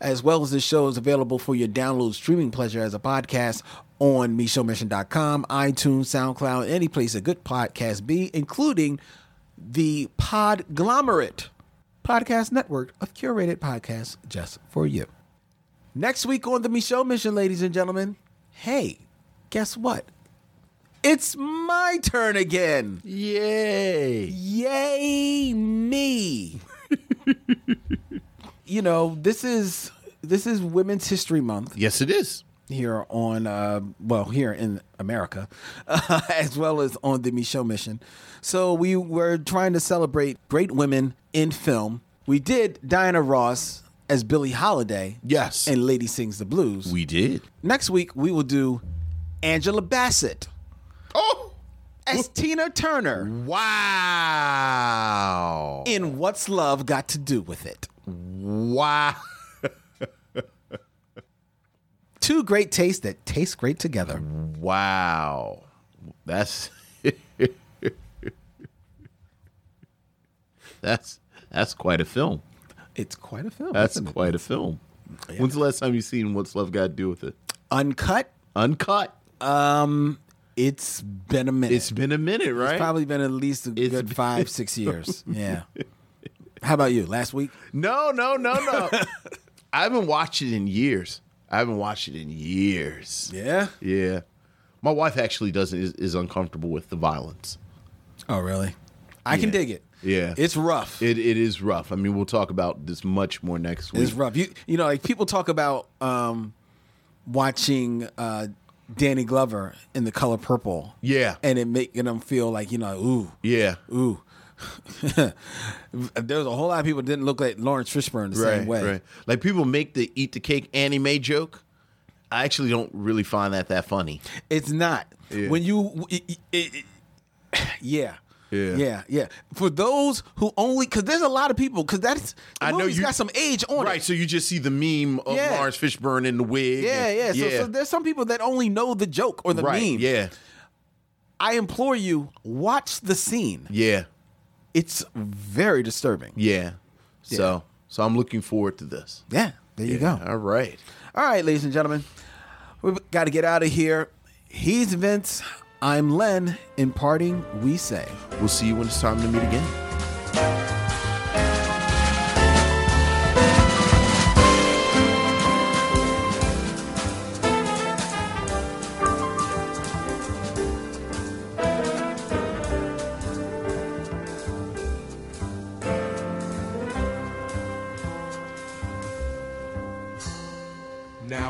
As well as this show is available for your download streaming pleasure as a podcast on MicheauxMission.com, iTunes, SoundCloud, any place a good podcast be, including the Podglomerate podcast network of curated podcasts just for you. Next week on the Micheaux Mission, ladies and gentlemen, hey, guess what? It's my turn again. Yay. Yay me. you know, this is this is Women's History Month Yes, it is. Here on uh, well here in America, uh, as well as on the Micheaux Mission. So we were trying to celebrate great women in film. We did Diana Ross as Billie Holiday, Yes. and Lady Sings the Blues. We did. Next week we will do Angela Bassett Oh! as Tina Turner Wow. in What's Love Got to Do with It. Wow. Two great tastes that taste great together. Wow. That's That's that's quite a film. It's quite a film. That's quite a film. When's the last time you seen What's Love Got to Do with It? uncut. Uncut. Um, it's been a minute. It's been a minute, right? It's probably been at least a It's good been- five, six years. Yeah. How about you? Last week? No, no, no, no. I haven't watched it in years. I haven't watched it in years. Yeah. Yeah. My wife actually doesn't is, is uncomfortable with the violence. Oh, really? I can dig it. Yeah. It's rough. It it is rough. I mean, we'll talk about this much more next week. it's rough. You you know, like people talk about um, watching uh, Danny Glover in The Color Purple. Yeah. And it making them feel like you know, ooh, Yeah. ooh. There's a whole lot of people that didn't look like Laurence Fishburne the Right. same way. Right. Like people make the eat the cake Anna Mae joke. I actually don't really find that that funny. It's not. Yeah. When you, it, it- it- yeah. Yeah. yeah, yeah. For those who only, because there's a lot of people, because that's, I know you- got some age on it. Right. it. So you just see the meme of Yeah. Laurence Fishburne in the wig. Yeah, and- yeah. So, so there's some people that only know the joke or the right. meme. Yeah. I implore you, watch the scene. Yeah. It's very disturbing. Yeah. So so I'm looking forward to this. Yeah, there you go. All right. All right, ladies and gentlemen, we've got to get out of here. He's Vince. I'm Len. In parting, we say. We'll see you when it's time to meet again.